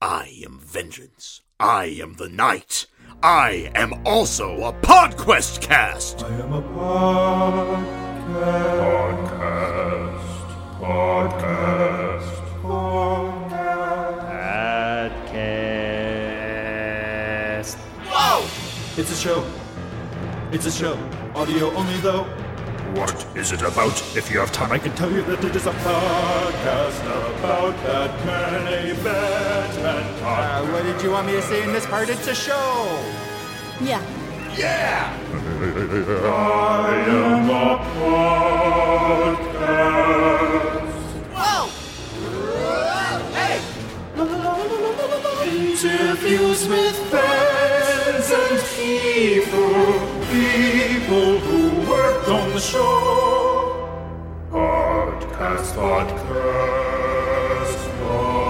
I am vengeance. I am the night. I am also a PodQuest cast. I am a podcast. podcast. Podcast. Podcast. Whoa! It's a show. It's a show. Audio only though. What is it about? If you have time, I can tell you that it is a podcast about Batman, a Batman Uh, what did you want me to say in this part? It's a show. Yeah. Yeah! I am a podcast. Whoa! Hey! Interviews with fans and people, people who on the show. Podcast, podcast, podcast.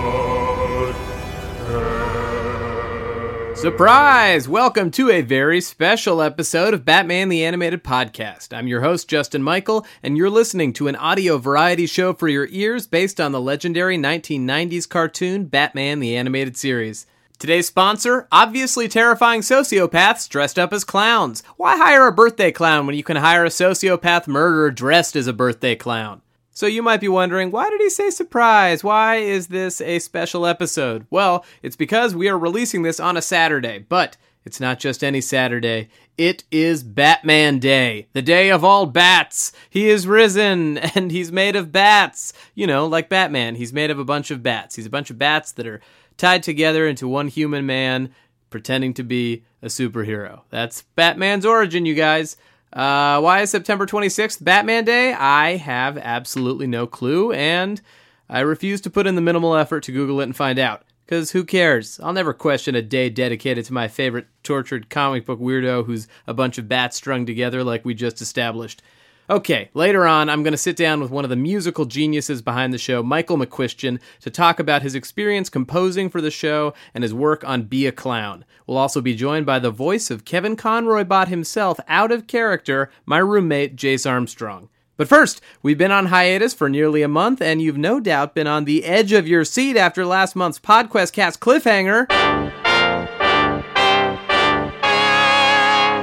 Surprise! Welcome to a very special episode of Batman the Animated Podcast. I'm your host, Justin Michael, and you're listening to an audio variety show for your ears based on the legendary 1990s cartoon Batman the Animated Series. Today's sponsor, obviously terrifying sociopaths dressed up as clowns. Why hire a birthday clown when you can hire a sociopath murderer dressed as a birthday clown? So you might be wondering, why did he say surprise? Why is this a special episode? Well, it's because we are releasing this on a Saturday, but it's not just any Saturday. It is Batman Day, the day of all bats. He is risen and he's made of bats. You know, like Batman, he's made of a bunch of bats. He's a bunch of bats that are tied together into one human man pretending to be a superhero. That's Batman's origin, you guys. Uh, why is September 26th Batman Day? I have absolutely no clue, and I refuse to put in the minimal effort to Google it and find out. Because who cares? I'll never question a day dedicated to my favorite tortured comic book weirdo who's a bunch of bats strung together like we just established. Okay, later on, I'm going to sit down with one of the musical geniuses behind the show, Michael McCuistion, to talk about his experience composing for the show and his work on Be a Clown. We'll also be joined by the voice of Kevin Conroy Bot himself, out of character, my roommate, Jace Armstrong. But first, we've been on hiatus for nearly a month, and you've no doubt been on the edge of your seat after last month's PodQuest Cast cliffhanger.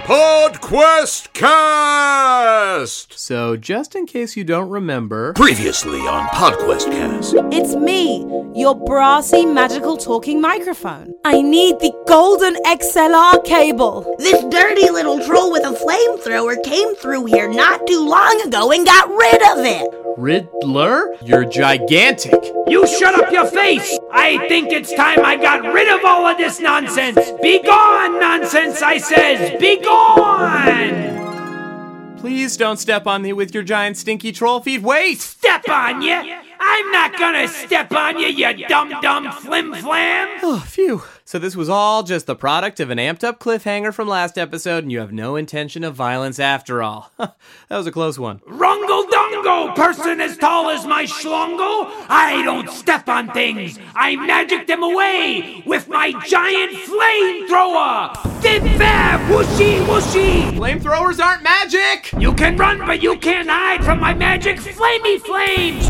PodQuest cast! So, just in case you don't remember, Previously on PodQuest cast. It's me, your brassy magical talking microphone. I need the golden XLR cable. This dirty little troll with a flamethrower came through here not too long ago and got rid of it. Riddler, you're gigantic. You shut up your face! I think it's time I got rid of all of this nonsense! Be gone, nonsense, I says! Be gone! Please don't step on me with your giant stinky troll feet. Wait! Step on ya! I'm not gonna step on you, you dumb dumb flim flam! Oh, phew. So this was all just the product of an amped up cliffhanger from last episode, and you have no intention of violence after all. that was a close one. Rungle person as tall as my schlongle! I don't step on things! I magic them away with my giant flamethrower! Fib fab, whooshy whooshy! Flamethrowers aren't magic! You can run, but you can't hide from my magic flamey flames!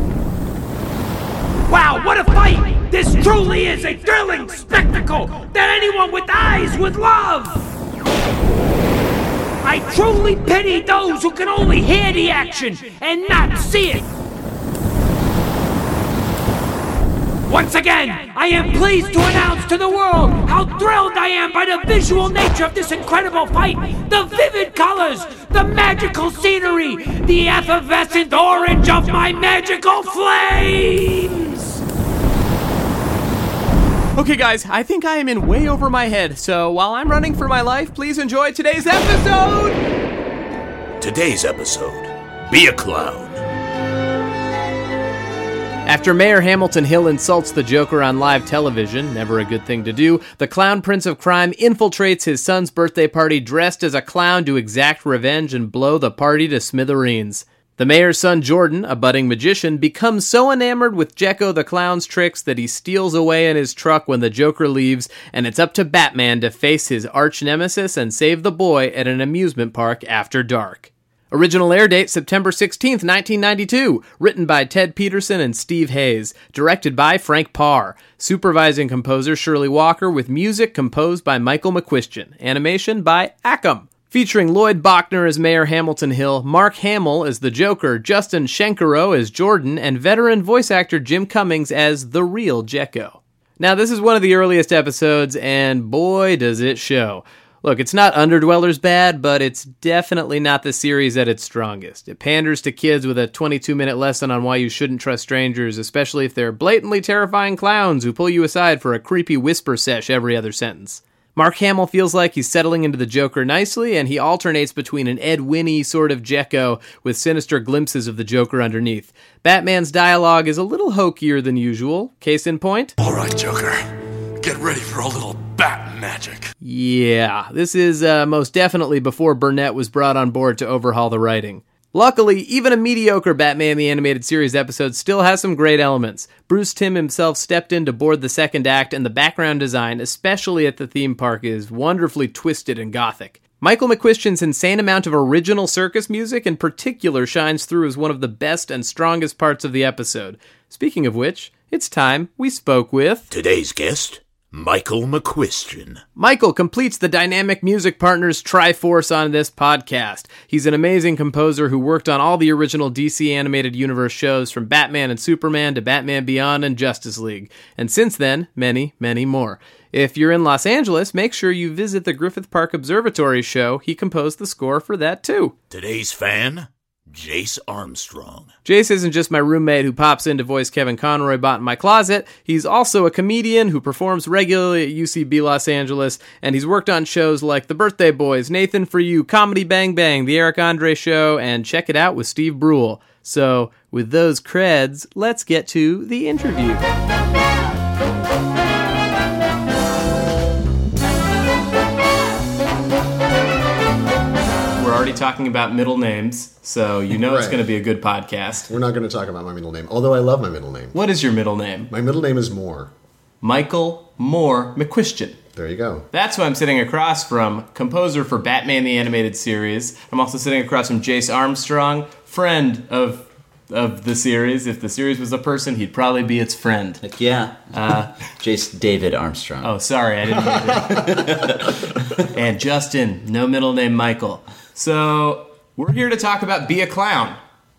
Wow, what a fight! This truly is a thrilling spectacle that anyone with eyes would love! I truly pity those who can only hear the action and not see it! Once again, I am pleased to announce to the world how thrilled I am by the visual nature of this incredible fight, the vivid colors, the magical scenery, the effervescent orange of my magical flames! Okay, guys, I think I am in way over my head, so while I'm running for my life, please enjoy today's episode! Today's episode Be a Clown. After Mayor Hamilton Hill insults the Joker on live television, never a good thing to do, the clown prince of crime infiltrates his son's birthday party dressed as a clown to exact revenge and blow the party to smithereens. The mayor's son Jordan, a budding magician, becomes so enamored with Jekko the clown's tricks that he steals away in his truck when the Joker leaves, and it's up to Batman to face his arch nemesis and save the boy at an amusement park after dark. Original air date September 16th, 1992. Written by Ted Pedersen and Steve Hayes. Directed by Frank Paur. Supervising composer Shirley Walker with music composed by Michael McCuistion. Animation by AKOM. Featuring Lloyd Bochner as Mayor Hamilton Hill, Mark Hamill as the Joker, Justin Shenkarow as Jordan, and veteran voice actor Jim Cummings as the real Jekko. Now, this is one of the earliest episodes, and boy, does it show. Look, it's not Underdwellers bad, but it's definitely not the series at its strongest. It panders to kids with a 22 minute lesson on why you shouldn't trust strangers, especially if they're blatantly terrifying clowns who pull you aside for a creepy whisper sesh every other sentence. Mark Hamill feels like he's settling into the Joker nicely, and he alternates between an Ed Winnie sort of Jekko with sinister glimpses of the Joker underneath. Batman's dialogue is a little hokier than usual. Case in point. All right, Joker. Get ready for a little bat magic. Yeah, this is uh, most definitely before Burnett was brought on board to overhaul the writing. Luckily, even a mediocre Batman the Animated Series episode still has some great elements. Bruce Timm himself stepped in to board the second act, and the background design, especially at the theme park, is wonderfully twisted and gothic. Michael McCuistion's insane amount of original circus music in particular shines through as one of the best and strongest parts of the episode. Speaking of which, it's time we spoke with. Today's guest, Michael McCuistion. Michael completes the Dynamic Music Partners Triforce on this podcast. He's an amazing composer who worked on all the original DC Animated Universe shows from Batman and Superman to Batman Beyond and Justice League, and since then, many, many more. If you're in Los Angeles, make sure you visit the Griffith Park Observatory show. He composed the score for that too. Today's fan, Jace Armstrong. Jace isn't just my roommate who pops in to voice Kevin Conroy bot in my closet. He's also a comedian who performs regularly at UCB Los Angeles, and he's worked on shows like The Birthday Boys, Nathan for You, Comedy Bang Bang, The Eric Andre Show, and Check It Out with Steve Brule. So, with those creds, let's get to the interview. Already talking about middle names, so you know it's Right. going to be a good podcast. We're not going to talk about my middle name, although I love my middle name. What is your middle name? My middle name is Moore. Michael Moore McCuistion. There you go. That's who I'm sitting across from, composer for Batman the Animated Series. I'm also sitting across from Jace Armstrong, friend of of the series. If the series was a person, he'd probably be its friend. Heck yeah. Uh, Jace David Armstrong. Oh, sorry, I didn't mean to. and Justin, no middle name Michael. So we're here to talk about Be a Clown.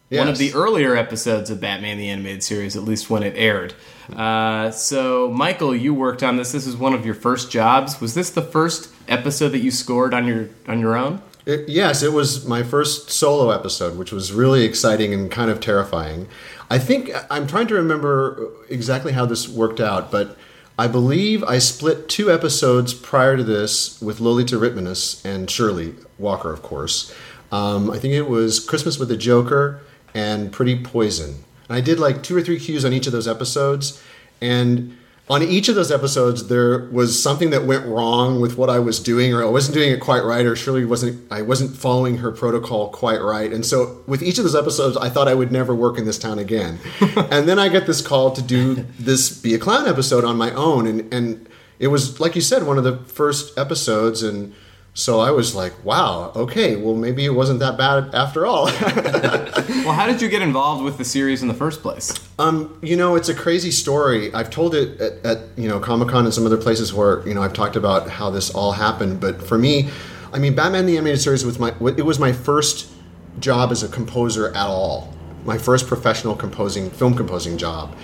One of the earlier episodes of Batman the Animated Series, at least when it aired. Uh, so, Michael, you worked on this. This is one of your first jobs. Was this the first episode that you scored on your on your own? It- yes, it was my first solo episode, which was really exciting and kind of terrifying. I think I'm trying to remember exactly how this worked out, but I believe I split two episodes prior to this with Lolita Ritmanis and Shirley Walker, of course. Um, I think it was Christmas with the Joker and Pretty Poison. And I did like two or three cues on each of those episodes, and on each of those episodes there was something that went wrong with what I was doing or I wasn't doing it quite right or Shirley wasn't I wasn't following her protocol quite right. And so with each of those episodes I thought I would never work in this town again. and then I get this call to do this be a clown episode on my own and and it was like you said one of the first episodes and so I was like, wow, okay, well maybe it wasn't that bad after all. Well, how did you get involved with the series in the first place? Um, you know, it's a crazy story. I've told it at, at you know Comic Con and some other places where you know I've talked about how this all happened. But for me, I mean, Batman the Animated Series was my it was my first job as a composer at all. My first professional composing film composing job,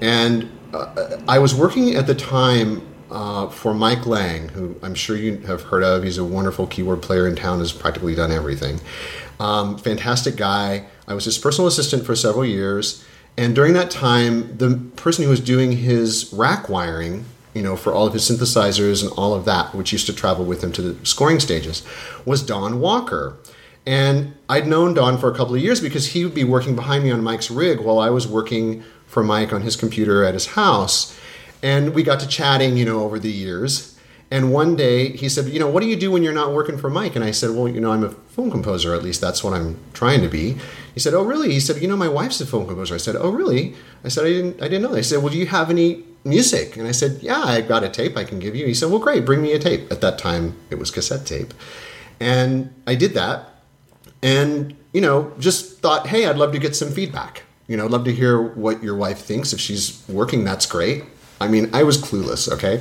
and uh, I was working at the time uh, for Mike Lang, who I'm sure you have heard of. He's a wonderful keyboard player in town. Has practically done everything. Um, fantastic guy. I was his personal assistant for several years, and during that time, the person who was doing his rack wiring, you know, for all of his synthesizers and all of that, which used to travel with him to the scoring stages, was Don Walker. And I'd known Don for a couple of years because he would be working behind me on Mike's rig while I was working for Mike on his computer at his house. And we got to chatting, you know, over the years. And one day he said, You know, what do you do when you're not working for Mike? And I said, Well, you know, I'm a film composer. At least that's what I'm trying to be. He said, Oh, really? He said, You know, my wife's a film composer. I said, Oh, really? I said, I didn't, I didn't know that. He said, Well, do you have any music? And I said, Yeah, I got a tape I can give you. He said, Well, great, bring me a tape. At that time, it was cassette tape. And I did that. and you know, just thought, hey, I'd love to get some feedback. You know, I'd love to hear what your wife thinks. If she's working, that's great. I mean, I was clueless. Okay,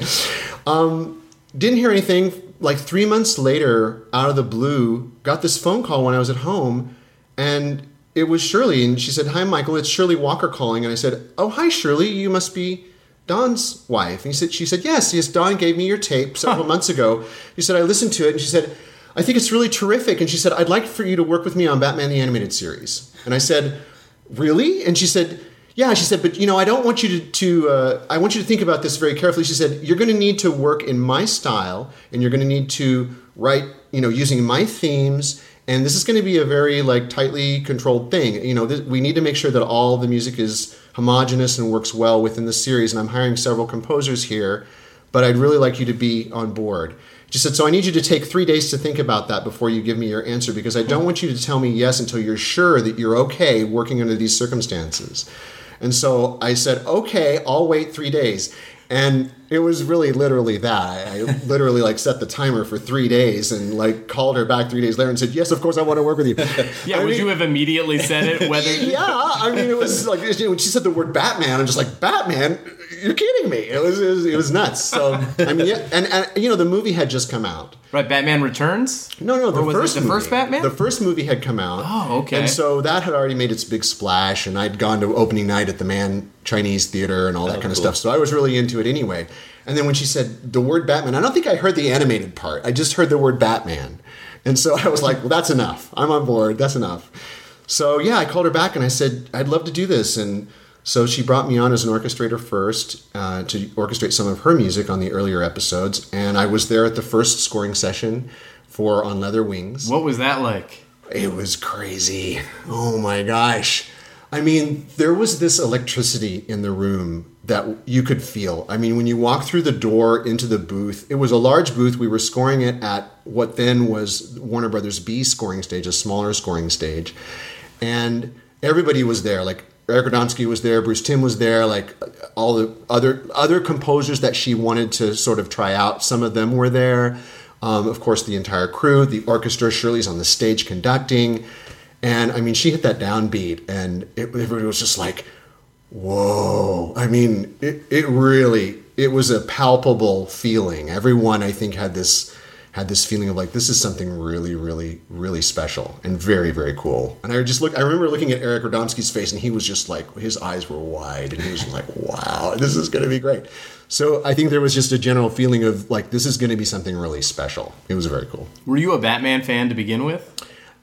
um, didn't hear anything. Like three months later, out of the blue, got this phone call when I was at home, and it was Shirley, and she said, "Hi, Michael, it's Shirley Walker calling." And I said, "Oh, hi, Shirley. You must be." Don's wife. And he said, she said, yes, yes, Don gave me your tape several months ago. She said, I listened to it and she said, I think it's really terrific. And she said, I'd like for you to work with me on Batman the Animated Series. And I said, really? And she said, yeah. She said, but you know, I don't want you to, to uh, I want you to think about this very carefully. She said, you're going to need to work in my style and you're going to need to write, you know, using my themes and this is going to be a very like tightly controlled thing you know th- we need to make sure that all the music is homogenous and works well within the series and i'm hiring several composers here but i'd really like you to be on board she said so i need you to take three days to think about that before you give me your answer because i don't want you to tell me yes until you're sure that you're okay working under these circumstances and so i said okay i'll wait three days and it was really literally that. I, literally like set the timer for three days and like called her back three days later and said, "Yes, of course, I want to work with you." Yeah, I would mean- you have immediately said it? Whether yeah, I mean, it was like when she said the word Batman, I'm just like, Batman? You're kidding me! It was it was, it was nuts. So I mean, yeah, and, and you know, the movie had just come out. right, Batman Returns. No, no, the Or was it first the movie. first Batman? The first movie had come out. Oh, okay. And so that had already made its big splash, and I'd gone to opening night at the Mann Chinese Theater and all that oh, kind of cool. stuff. So I was really into it anyway. And then when she said the word Batman, I don't think I heard the animated part. I just heard the word Batman. And so I was like, well, that's enough. I'm on board. That's enough. So yeah, I called her back and I said, I'd love to do this. And so she brought me on as an orchestrator first uh, to orchestrate some of her music on the earlier episodes. And I was there at the first scoring session for On Leather Wings. What was that like? It was crazy. Oh my gosh. I mean, there was this electricity in the room that you could feel. I mean, when you walk through the door into the booth, it was a large booth. We were scoring it at what then was Warner Brothers B scoring stage, a smaller scoring stage. And everybody was there. Like Eric Radomski was there, Bruce Timm was there, like all the other other composers that she wanted to sort of try out. Some of them were there. Um, of course, the entire crew, the orchestra. Shirley's on the stage conducting, and I mean, she hit that downbeat, and it, everybody was just like, "Whoa!" I mean, it, it really it was a palpable feeling. Everyone, I think, had this had this feeling of like this is something really, really, really special and very, very cool. And I just look. I remember looking at Eric Radomski's face, and he was just like his eyes were wide, and he was like, "Wow, this is going to be great." So I think there was just a general feeling of like this is going to be something really special. It was very cool. Were you a Batman fan to begin with?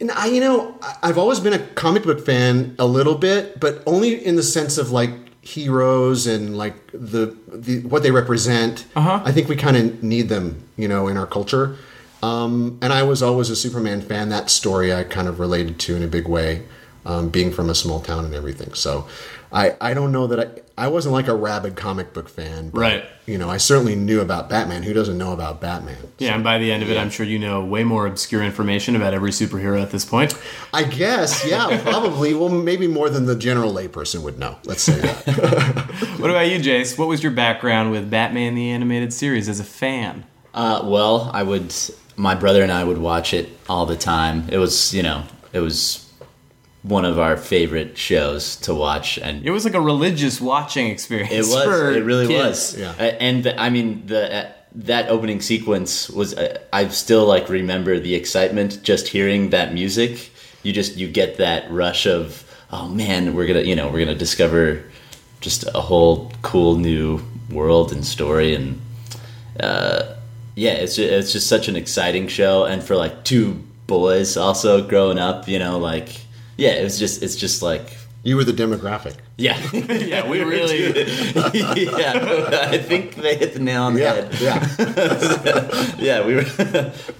And I, you know, I've always been a comic book fan a little bit, but only in the sense of like heroes and like the, the what they represent. Uh-huh. I think we kind of need them, you know, in our culture. Um, and I was always a Superman fan. That story I kind of related to in a big way, um, being from a small town and everything. So I, I don't know that I I wasn't like a rabid comic book fan, but, Right. You know, I certainly knew about Batman. Who doesn't know about Batman? Yeah, and by the end of it, I'm sure you know way more obscure information about every superhero at this point. I guess, yeah, probably. well, maybe more than the general layperson would know. Let's say that. What about you, Jace? What was your background with Batman the Animated Series as a fan? Uh, well, I would. My brother and I would watch it all the time. It was, you know, it was one of our favorite shows to watch, and It was like a religious watching experience. it was. for It really kids. was. Yeah. Uh, and the, I mean, the uh, that opening sequence was. Uh, I still like remember the excitement just hearing that music. You just you get that rush of oh man, we're gonna you know we're gonna discover just a whole cool new world and story and uh, yeah, it's just, it's just such an exciting show, and for like two boys also growing up, you know, like yeah, it was just it's just like you were the demographic. yeah, Yeah, we really. yeah. I think they hit the nail on the Yeah, head. yeah. Yeah, we were.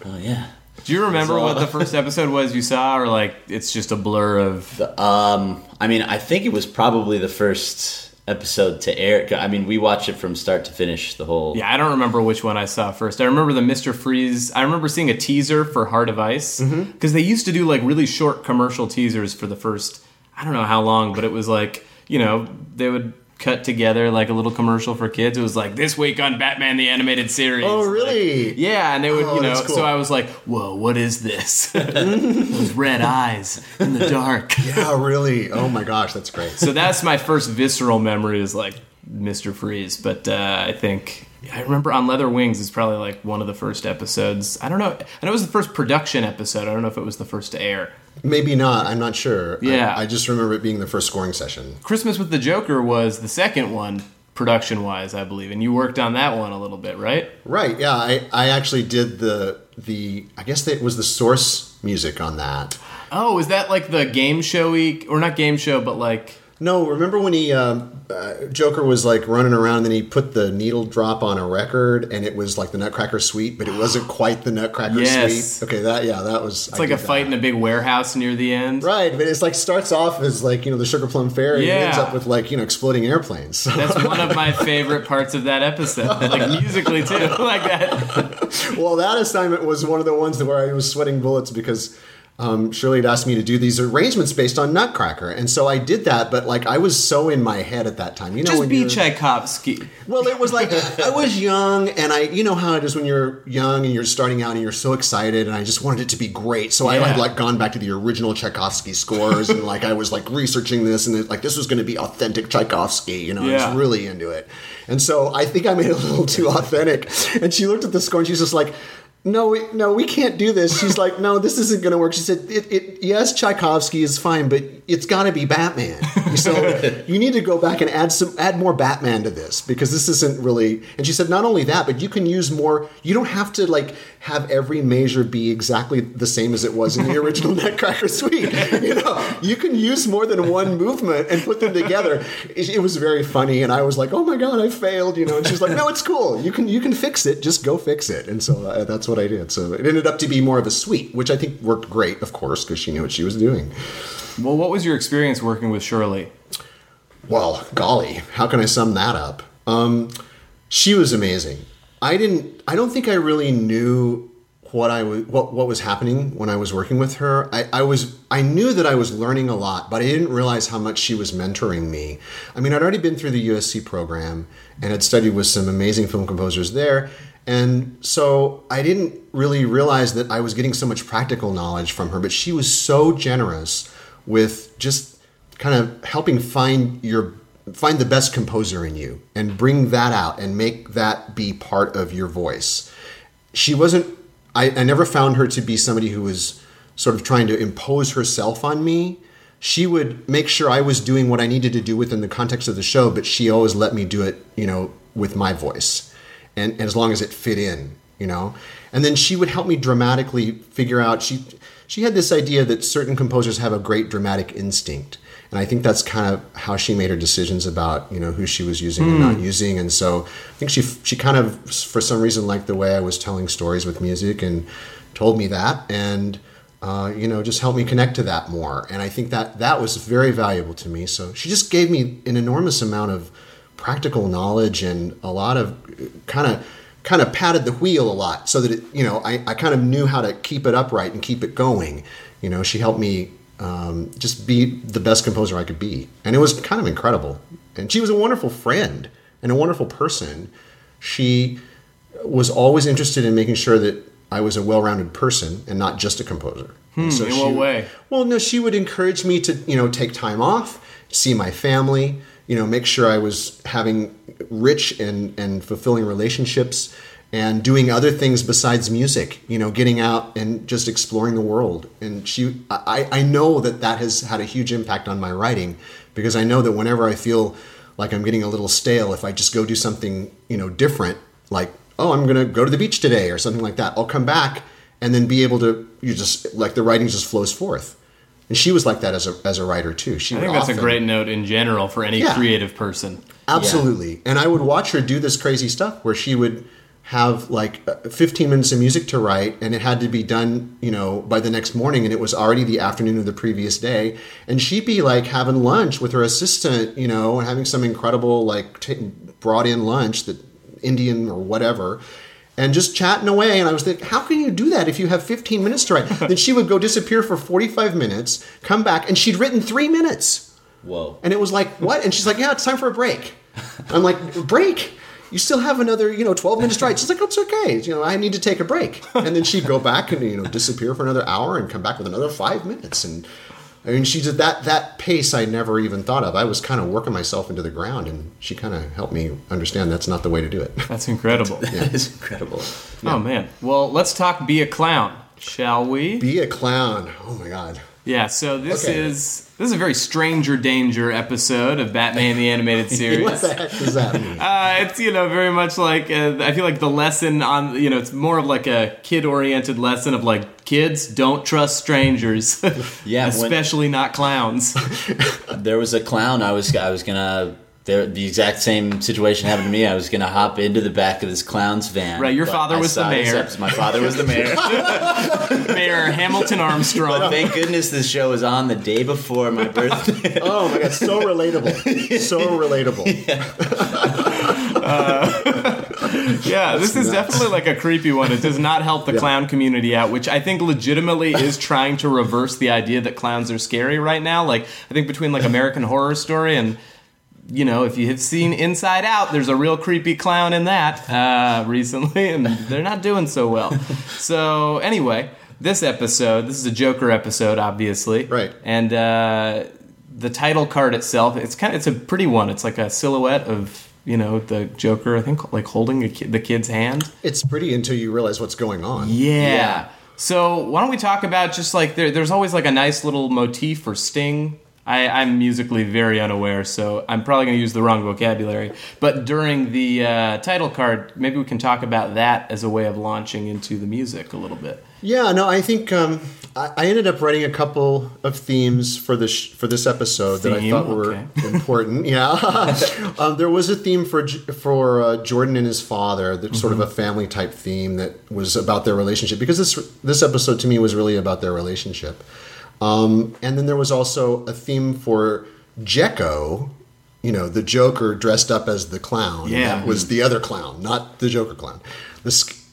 oh yeah. Do you remember So- what the first episode was you saw, or like it's just a blur of? The, Um, I mean, I think it was probably the first episode to air. I mean, we watched it from start to finish, the whole. Yeah, I don't remember which one I saw first. I remember the Mister Freeze. I remember seeing a teaser for Heart of Ice mm-hmm. because they used to do like really short commercial teasers for the first. I don't know how long, but it was like you know they would cut together like a little commercial for kids. It was like this week on Batman the Animated Series. Oh, really? Like, yeah, and they would, Oh, you know. cool. So I was like, "Whoa, what is this? Those red eyes in the dark." yeah, really. Oh my gosh, that's great. so that's my first visceral memory is like Mr. Freeze. But uh, I think I remember on Leather Wings is probably like one of the first episodes. I don't know. I know it was the first production episode. I don't know if it was the first to air. Maybe not. I'm not sure. Yeah. I, I just remember it being the first scoring session. Christmas with the Joker was the second one production wise, I believe, and you worked on that one a little bit, right? Right. Yeah. I, I actually did the the I guess it was the source music on that. Oh, is that like the game showy or not game show, but like No, remember when he um, uh, Joker was like running around and then he put the needle drop on a record and it was like the Nutcracker Suite, but it wasn't quite the Nutcracker Yes. Suite. Okay, that yeah, that was it's like a fight in a big warehouse near the end. Right, but it's like starts off as like you know the Sugar Plum Fairy and Yeah. ends up with like you know exploding airplanes. So, That's one of my favorite parts of that episode, like musically too, like that. well, that assignment was one of the ones where I was sweating bullets because um, Shirley had asked me to do these arrangements based on Nutcracker, and so I did that. But like I was so in my head at that time, you know, Just be Tchaikovsky. Well, it was like I was young, and I, you know how it is when you're young and you're starting out and you're so excited, and I just wanted it to be great. So I had like gone back to the original Tchaikovsky scores, and like I was like researching this, and it, like this was going to be authentic Tchaikovsky. You know, I was really into it, and so I think I made it a little too authentic. And she looked at the score, and she's just like. No, we, no, we can't do this. She's like, no, this isn't going to work. She said, it, it, yes, Tchaikovsky is fine, but it's got to be Batman. So you need to go back and add some, add more Batman to this because this isn't really. And she said, not only that, but you can use more. You don't have to like have every measure be exactly the same as it was in the original Nutcracker Suite. You know, you can use more than one movement and put them together. It, it was very funny, and I was like, oh my god, I failed. You know, and she's like, no, it's cool. You can you can fix it. Just go fix it. And so uh, that's what I did. So it ended up to be more of a suite, which I think worked great, of course, because she knew what she was doing. Well, what was your experience working with Shirley? Well, golly, how can I sum that up? Um, she was amazing. I didn't. I don't think I really knew what I was what what was happening when I was working with her. I, I was I knew that I was learning a lot, but I didn't realize how much she was mentoring me. I mean, I'd already been through the USC program and had studied with some amazing film composers there. And so I didn't really realize that I was getting so much practical knowledge from her, but she was so generous with just kind of helping find your find the best composer in you and bring that out and make that be part of your voice. She wasn't I, I never found her to be somebody who was sort of trying to impose herself on me. She would make sure I was doing what I needed to do within the context of the show, but she always let me do it, you know, with my voice. And, and as long as it fit in, you know. And then she would help me dramatically figure out she she had this idea that certain composers have a great dramatic instinct. And I think that's kind of how she made her decisions about, you know, who she was using and not using. And so I think she she kind of for some reason liked the way I was telling stories with music and told me that and uh, you know, just helped me connect to that more. And I think that that was very valuable to me. So she just gave me an enormous amount of practical knowledge and a lot of kind of kind of patted the wheel a lot so that it, you know, I, I kind of knew how to keep it upright and keep it going. You know, she helped me um, just be the best composer I could be. And it was kind of incredible. And she was a wonderful friend and a wonderful person. She was always interested in making sure that I was a well-rounded person and not just a composer. Hmm, in what way? Well, no, she would encourage me to, you know, take time off, see my family, you know, make sure I was having rich and, and fulfilling relationships and doing other things besides music, you know, getting out and just exploring the world. And she, I, I know that that has had a huge impact on my writing because I know that whenever I feel like I'm getting a little stale, if I just go do something, you know, different, like, oh, I'm to go to the beach today or something like that, I'll come back and then be able to, you just, like the writing just flows forth. And she was like that as a, as a writer too. She I think that's a great note in general for any Yeah. creative person. Absolutely. And I would watch her do this crazy stuff where she would have like uh, 15 minutes of music to write and it had to be done, you know, by the next morning and it was already the afternoon of the previous day and she'd be like having lunch with her assistant, you know, and having some incredible like t- brought in lunch that Indian or whatever and just chatting away and I was thinking how can you do that if you have 15 minutes to write? then she would go disappear for 45 minutes, come back and she'd written 3 minutes Whoa. And it was like, what? And she's like, yeah, it's time for a break. I'm like, break? You still have another, you know, 12 minutes to write. She's like, it's okay. You know, I need to take a break. And then she'd go back and, you know, disappear for another hour and come back with another five minutes. And I mean, she did that, that pace I never even thought of. I was kind of working myself into the ground and she kind of helped me understand that's not the way to do it. That's incredible. That is incredible. Oh man. Well, let's talk be a clown, shall we? Be a clown. Oh my God. Yeah, so this Okay. is this is a very stranger danger episode of Batman the Animated Series. What the heck does that mean? Uh, it's you know very much like uh, I feel like the lesson on you know it's more of like a kid oriented lesson of like kids don't trust strangers, Yeah, when- especially not clowns. There was a clown. I was I was gonna. There, the exact same situation happened to me. I was gonna hop into the back of this clown's van. Right, your father I was the mayor. episode- My father was the mayor. Mayor Hamilton but Armstrong. thank goodness this show was on the day before my birthday. Oh my God. So relatable. So relatable. Uh, yeah, this is definitely like a creepy one. It does not help the Yeah. clown community out, which I think legitimately is trying to reverse the idea that clowns are scary right now. Like, I think between like American Horror Story and you know, if you have seen Inside Out, there's a real creepy clown in that uh, recently, and they're not doing so well. So anyway, this episode, this is a Joker episode, obviously, Right. And uh, the title card itself, it's kind of it's a pretty one. It's like a silhouette of you know the Joker, I think, like holding a ki- the kid's hand. It's pretty until you realize what's going on. Yeah. Yeah. So why don't we talk about just like there, there's always like a nice little motif for Sting. I, I'm musically very unaware, so I'm probably going to use the wrong vocabulary. But during the uh, title card, maybe we can talk about that as a way of launching into the music a little bit. Yeah, no, I think um, I, I ended up writing a couple of themes for this for this episode that I thought were Okay. important. Yeah, um, there was a theme for for uh, Jordan and his father, that sort of Mm-hmm. a family type theme that was about their relationship because this this episode to me was really about their relationship. Um, and then there was also a theme for Jekko, you know, the Joker dressed up as the clown. Yeah. that was the other clown, not the Joker clown.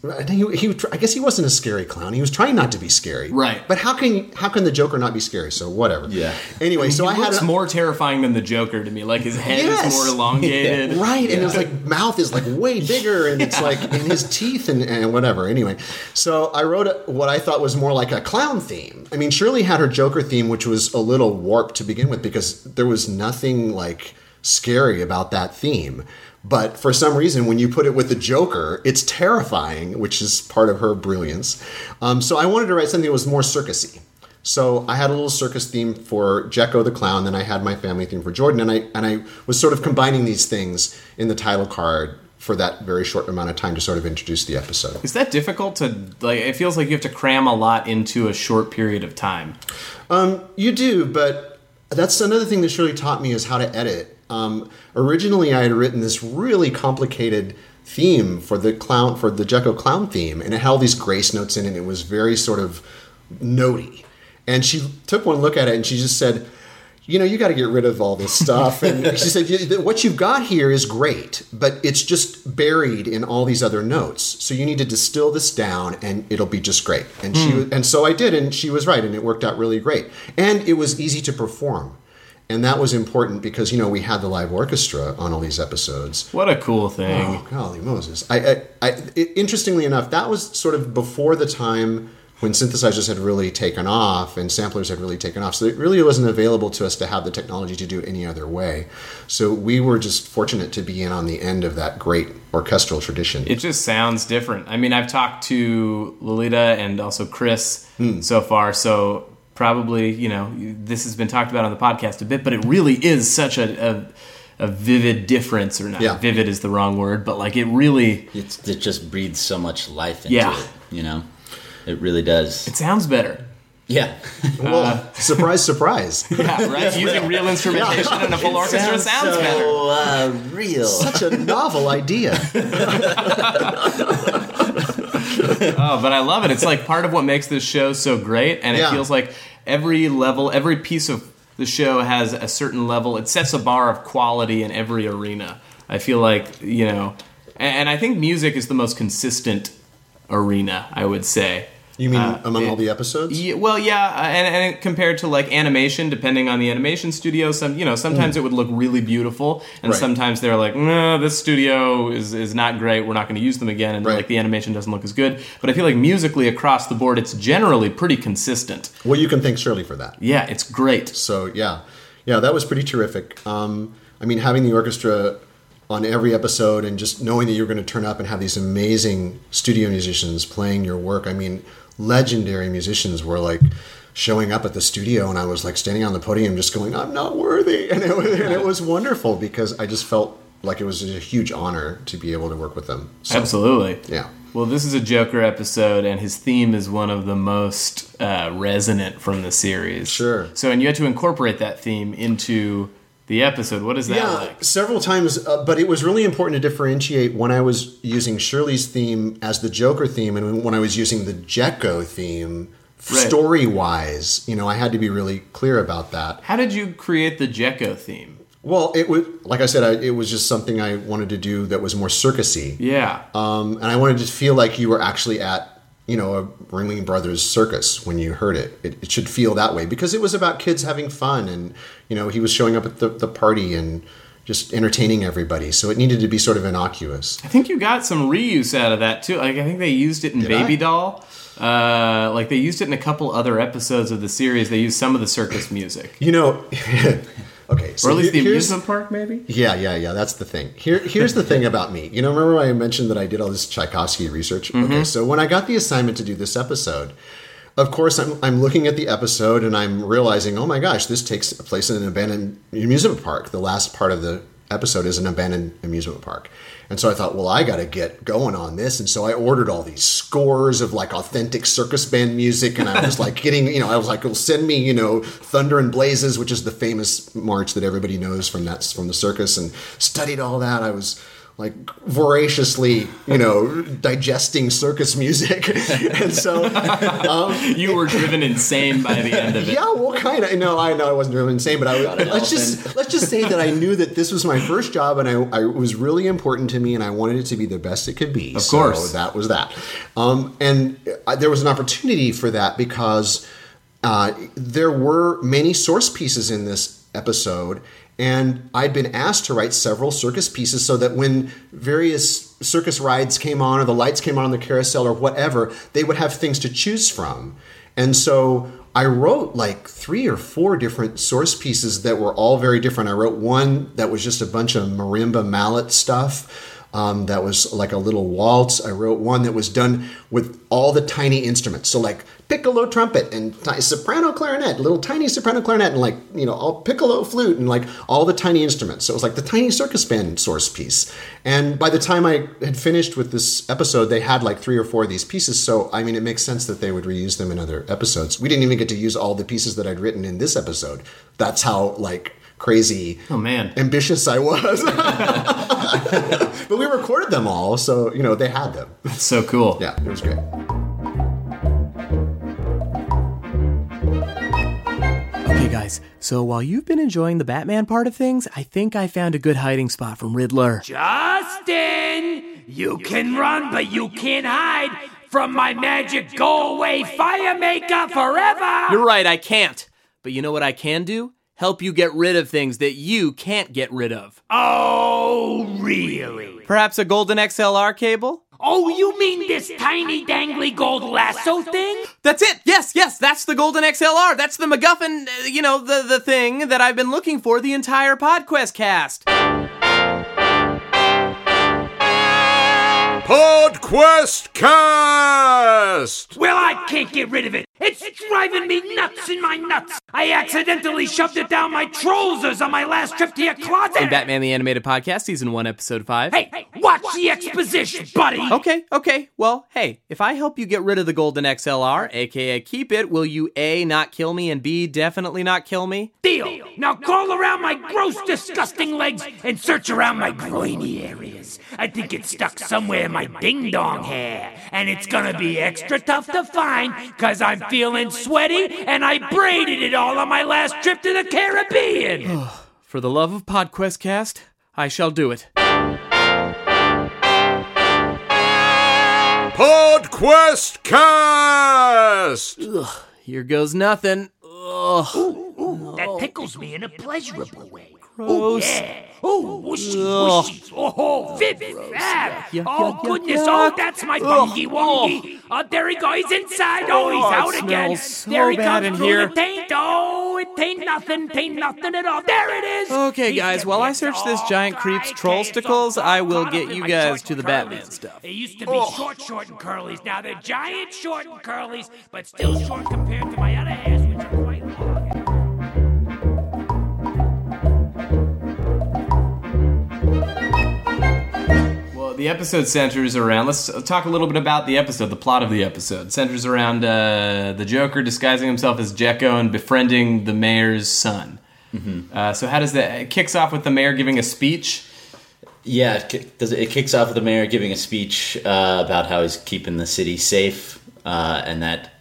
I think he, he, I guess he wasn't a scary clown. He was trying not to be scary, Right. But how can how can the Joker not be scary? So whatever. Yeah. Anyway, so I had a- more terrifying than the Joker to me. Like his head Yes. is more elongated. Right, and his like mouth is like way bigger, and it's like and his teeth and, and whatever. Anyway, so I wrote a, what I thought was more like a clown theme. I mean, Shirley had her Joker theme, which was a little warped to begin with because there was nothing like scary about that theme. But for some reason, when you put it with the Joker, it's terrifying, which is part of her brilliance. Um, so I wanted to write something that was more circusy. So I had a little circus theme for Jekko the clown, then I had my family theme for Jordan, and I and I was sort of combining these things in the title card for that very short amount of time to sort of introduce the episode. Is that difficult to like? It feels like you have to cram a lot into a short period of time. You do, but that's another thing that Shirley taught me is how to edit. Um, originally, I had written this really complicated theme for the clown for the Jekko clown theme, and it had all these grace notes in it. And it was very sort of notey. And she took one look at it and she just said, "You know, you got to get rid of all this stuff." And she said, "What you've got here is great, but it's just buried in all these other notes. So you need to distill this down, and it'll be just great." And she and so I did, and she was right, and it worked out really great. And it was easy to perform. And that was important because you know we had the live orchestra on all these episodes. What a cool thing! Oh, golly Moses! I, I, I it, interestingly enough, that was sort of before the time when synthesizers had really taken off and samplers had really taken off. So it really wasn't available to us to have the technology to do it any other way. So we were just fortunate to be in on the end of that great orchestral tradition. It just sounds different. I mean, I've talked to Lolita and also Chris Hmm. so far, so probably you know this has been talked about on the podcast a bit, but it really is such a a, a vivid difference, or not Yeah. vivid is the wrong word, but like it really It's, it just breathes so much life into Yeah. it. You know, it really does. it sounds better. Yeah. well, surprise, surprise! Yeah, right. Using real instrumentation and a full orchestra sounds so, better. Uh, real. Such a novel idea. Oh, but I love it. It's like part of what makes this show so great, and it Yeah. feels like every level, every piece of the show has a certain level. It sets a bar of quality in every arena. I feel like you know, and, and I think music is the most consistent arena. I would say. You mean among all the episodes? Yeah, well, yeah, uh, and, and compared to like animation, depending on the animation studio, some you know sometimes it would look really beautiful, and Right. sometimes they're like, no, this studio is is not great. We're not going to use them again, and Right. like the animation doesn't look as good. But I feel like musically across the board, it's generally pretty consistent. Well, you can thank Shirley for that. Yeah, it's great. So yeah, yeah, that was pretty terrific. Um, I mean, having the orchestra on every episode and just knowing that you're going to turn up and have these amazing studio musicians playing your work. I mean, legendary musicians were like showing up at the studio, and I was like standing on the podium, just going, "I'm not worthy," and it was, and it was wonderful because I just felt like it was a huge honor to be able to work with them. So, Absolutely. Yeah. Well, this is a Joker episode, and his theme is one of the most uh, resonant from the series. Sure. So, and you had to incorporate that theme into the episode. What is that yeah, like? several times, uh, but it was really important to differentiate when I was using Shirley's theme as the Joker theme and when I was using the Jekko theme. Right. Story wise, you know, I had to be really clear about that. How did you create the Jekko theme? Well, it was like I said, I, it was just something I wanted to do that was more circusy, Yeah. um, and I wanted to feel like you were actually at, you know, a Ringling Brothers circus when you heard it. it. It should feel that way because it was about kids having fun, and you know, he was showing up at the, the party and just entertaining everybody. So it needed to be sort of innocuous. I think you got some reuse out of that too. Like I think they used it in Did Baby I? Doll. Uh, like they used it in a couple other episodes of the series. They used some of the circus music, You know, okay, so or at least the amusement park, maybe. Yeah, yeah, yeah. That's the thing. Here, here's the thing about me. You know, remember I mentioned that I did all this Tchaikovsky research. Mm-hmm. Okay, so when I got the assignment to do this episode, of course, I'm, I'm looking at the episode and I'm realizing, oh my gosh, this takes place in an abandoned amusement park. The last part of the episode is an abandoned amusement park. And so I thought, well, I got to get going on this. And so I ordered all these scores of like authentic circus band music. And I was like getting, you know, I was like, well, send me, you know, Thunder and Blazes, which is the famous march that everybody knows from that, from the circus and studied all that. I was like voraciously, you know, digesting circus music. and so, um, You were driven insane by the end of it. yeah, well, kind of. No, I know I wasn't really insane, but I, let's just let's just say that I knew that this was my first job, and I, I it was really important to me, and I wanted it to be the best it could be. Of course. that was that. Um, and uh, there was an opportunity for that because uh, there were many source pieces in this episode. And I'd been asked to write several circus pieces so that when various circus rides came on or the lights came on on the carousel or whatever, they would have things to choose from. And so I wrote like three or four different source pieces that were all very different. I wrote one that was just a bunch of marimba mallet stuff. Um, that was like a little waltz. I wrote one that was done with all the tiny instruments. So like piccolo trumpet and ti- soprano clarinet, little tiny soprano clarinet, and like you know all piccolo flute and like all the tiny instruments. So it was like the tiny circus band source piece. And by the time I had finished with this episode, they had like three or four of these pieces. So I mean, it makes sense that they would reuse them in other episodes. We didn't even get to use all the pieces that I'd written in this episode. That's how like crazy Oh man. ambitious I was. but we recorded them all, so you know they had them. That's so cool. Yeah, it was great. Okay, guys. So while you've been enjoying the Batman part of things, I think I found a good hiding spot from Riddler. Justin, you can run, but you can't hide from my magic go away fire maker forever. You're right, I can't. But you know what I can do? Help you get rid of things that you can't get rid of. Oh, really? Perhaps a golden XLR cable? Oh, you mean this tiny dangly gold lasso thing? That's it. Yes, yes, that's the golden XLR. That's the MacGuffin, uh, you know, the the thing that I've been looking for the entire PodQuest cast. PodQuest Cast! Well, I can't get rid of it. It's driving me nuts in my nuts. I accidentally shoved it down my trousers on my last trip to your closet. In Batman the Animated Podcast, season 1, episode 5. Hey, watch the exposition, buddy. Okay, okay. Well, hey, if I help you get rid of the golden XLR, aka keep it, will you A, not kill me, and B, definitely not kill me? Deal. Now crawl around my gross, disgusting legs and search around my groiny areas. I think it's stuck somewhere in my ding dong hair. And it's gonna be extra tough to find, cause I'm feeling sweaty and I braided it all on my last trip to the Caribbean. For the love of PodQuest cast, I shall do it. PodQuest Cast! Ugh, Here goes nothing. Ugh. That tickles me in a pleasurable way. Gross. Oh, yeah. Oh, oh whooshy, whooshy. Oh, Viv, Viv. yuck, Oh, oh goodness. Oh, that's my bungy wongy. Oh, uh, there he goes. Inside. Oh, he's Oh, it out again. there he bad comes in here. the taint. Oh, it taint nothing. Taint nothing at all. There it is. Okay, guys, while I search this Oh, giant creep's okay, troll it's I will get you guys to the. Batman stuff. It used to be short, short, and curlies. Now they're giant, short, and curlies, but still short compared to my other hairs, Well, the episode centers around. Let's talk a little bit about the episode, the plot of the episode. Centers around uh, the Joker disguising himself as Jekko and befriending the mayor's son. Uh, so, how does that? It kicks off with the mayor giving a speech. Yeah, it, does it, it kicks off with the mayor giving a speech uh, about how he's keeping the city safe, uh, and that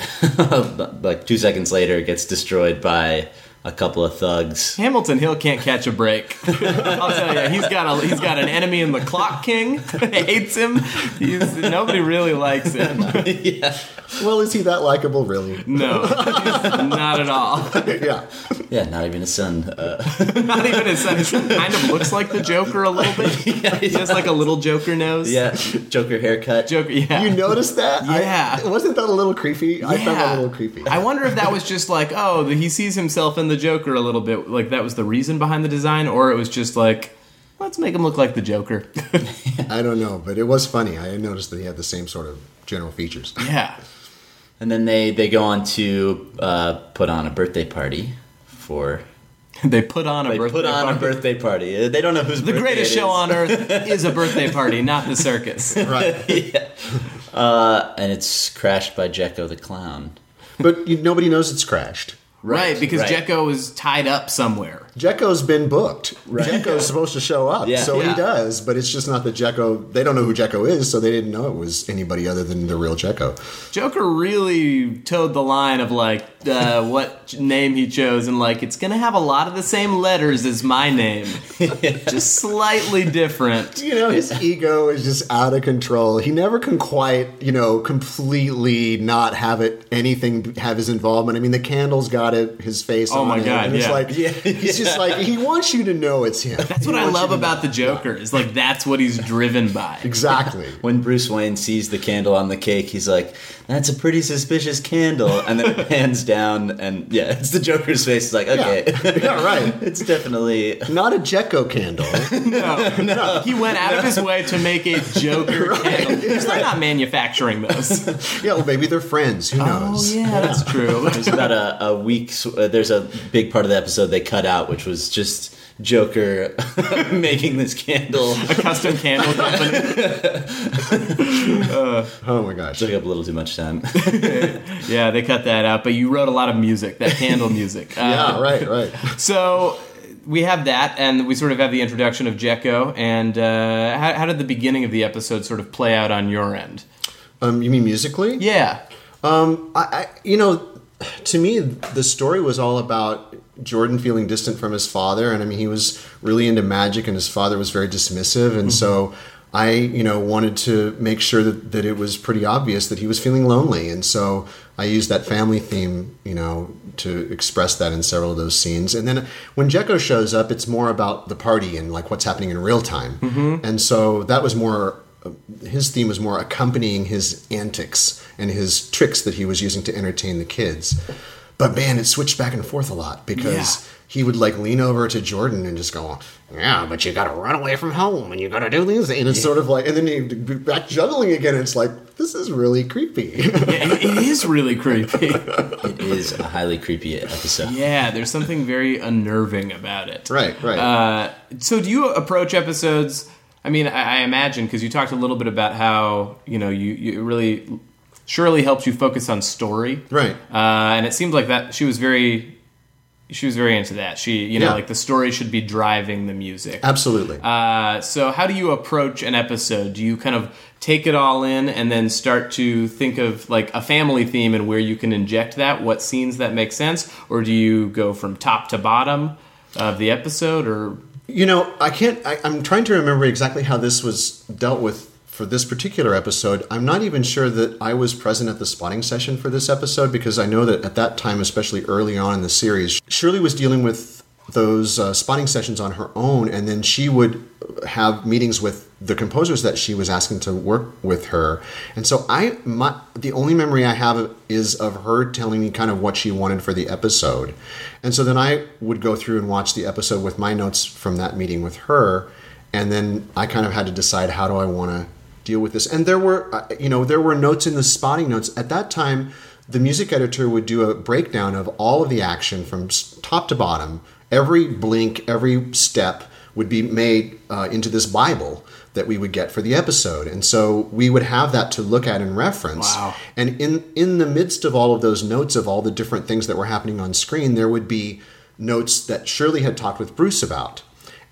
like two seconds later gets destroyed by a couple of thugs. Hamilton Hill can't catch a break. I'll tell you, he's got a he's got an enemy in the Clock King. hates him. He's, nobody really likes him. yeah, Well, is he that likable, really? No, not at all. yeah. Yeah, not even his son. Uh, Not even his son. His son kind of looks like the Joker a little bit. He has like a little Joker nose. yeah, Joker haircut. Joker. Yeah. You noticed that? I- Yeah. wasn't that a little creepy? I found that a little creepy. I wonder if that was just like, oh, he sees himself in the Joker a little bit. Like that was the reason behind the design, or it was just like, let's make him look like the Joker. I don't know, but it was funny. I noticed that he had the same sort of general features. yeah. And then they they go on to uh, put on a birthday party for. They put on a They birthday put on party. a birthday party. They don't know who's The greatest show on earth is a birthday party, not the circus. Right. yeah. Uh, and it's crashed by Jekko the clown. but you, nobody knows it's crashed. Right, because right. Jekko is tied up somewhere. Jekko's been booked. Right. Jekko's supposed to show up, Yeah. so Yeah. he does. But it's just not that Jekko. They don't know who Jekko is, so they didn't know it was anybody other than the real Jekko. Joker really towed the line of like uh, what name he chose, and like it's gonna have a lot of the same letters as my name, just slightly different. You know, his ego is just out of control. He never can quite, you know, completely not have it anything have his involvement. I mean, the candle's got it, his face. Oh on my it, God, And it's yeah. like he's just like he wants you to know it's him. That's what I love about the Joker. Is like that's what he's driven by. exactly. When Bruce Wayne sees the candle on the cake, he's like, "That's a pretty suspicious candle." And then it pans down, and yeah, it's the Joker's face. It's like, okay, Yeah. Yeah, right. it's definitely Not a Jekko candle. No, no, he went out of his way to make a Joker candle. Because they're not manufacturing those. yeah, well, maybe they're friends. Who knows? Oh yeah, that's true. there's about a, a week. Uh, there's a big part of the episode they cut out, which was just Joker making this candle. A custom candle company. Oh my gosh. Took up a little too much time. Yeah, they cut that out. But you wrote a lot of music, that candle music. Uh, Yeah, right, right. So we have that, and we sort of have the introduction of Jekko. And uh, how, how did the beginning of the episode sort of play out on your end? Um, you mean musically? Yeah. Um, I, I, you know, to me, the story was all about Jordan feeling distant from his father, and I mean, he was really into magic, and his father was very dismissive, and so mm-hmm. I, you know, wanted to make sure that, that it was pretty obvious that he was feeling lonely, and so I used that family theme, you know, to express that in several of those scenes. And then when Jekko shows up, it's more about the party and like what's happening in real time, mm-hmm. and so that was more his theme was more accompanying his antics and his tricks that he was using to entertain the kids. But man, it switched back and forth a lot because Yeah. he would like lean over to Jordan and just go, "Yeah, but you got to run away from home and you got to do these." And it's sort of like, and then he'd be back juggling again. And it's like this is really creepy. it, it is really creepy. it is a highly creepy episode. Yeah, there's something very unnerving about it. right, right. Uh, so do you approach episodes? I mean, I, I imagine because you talked a little bit about how you know you, you really Shirley helps you focus on story, Right. Uh, and it seemed like that she was very she was very into that. She you know Yeah. like the story should be driving the music. Absolutely. Uh, so how do you approach an episode? Do you kind of take it all in and then start to think of like a family theme and where you can inject that? What scenes that make sense, or do you go from top to bottom of the episode? Or You know, I can't. I, I'm trying to remember exactly how this was dealt with for this particular episode, I'm not even sure that I was present at the spotting session for this episode because I know that at that time, especially early on in the series, Shirley was dealing with those uh, spotting sessions on her own, and then she would have meetings with the composers that she was asking to work with her. And so I, my, the only memory I have is of her telling me kind of what she wanted for the episode. And so then I would go through and watch the episode with my notes from that meeting with her, and then I kind of had to decide how do I want to deal with this. And there were, uh, you know, there were notes in the spotting notes at that time. The music editor would do a breakdown of all of the action from top to bottom. Every blink, every step would be made uh, into this Bible that we would get for the episode, and so we would have that to look at and reference. Wow. And in in the midst of all of those notes of all the different things that were happening on screen, there would be notes that Shirley had talked with Bruce about.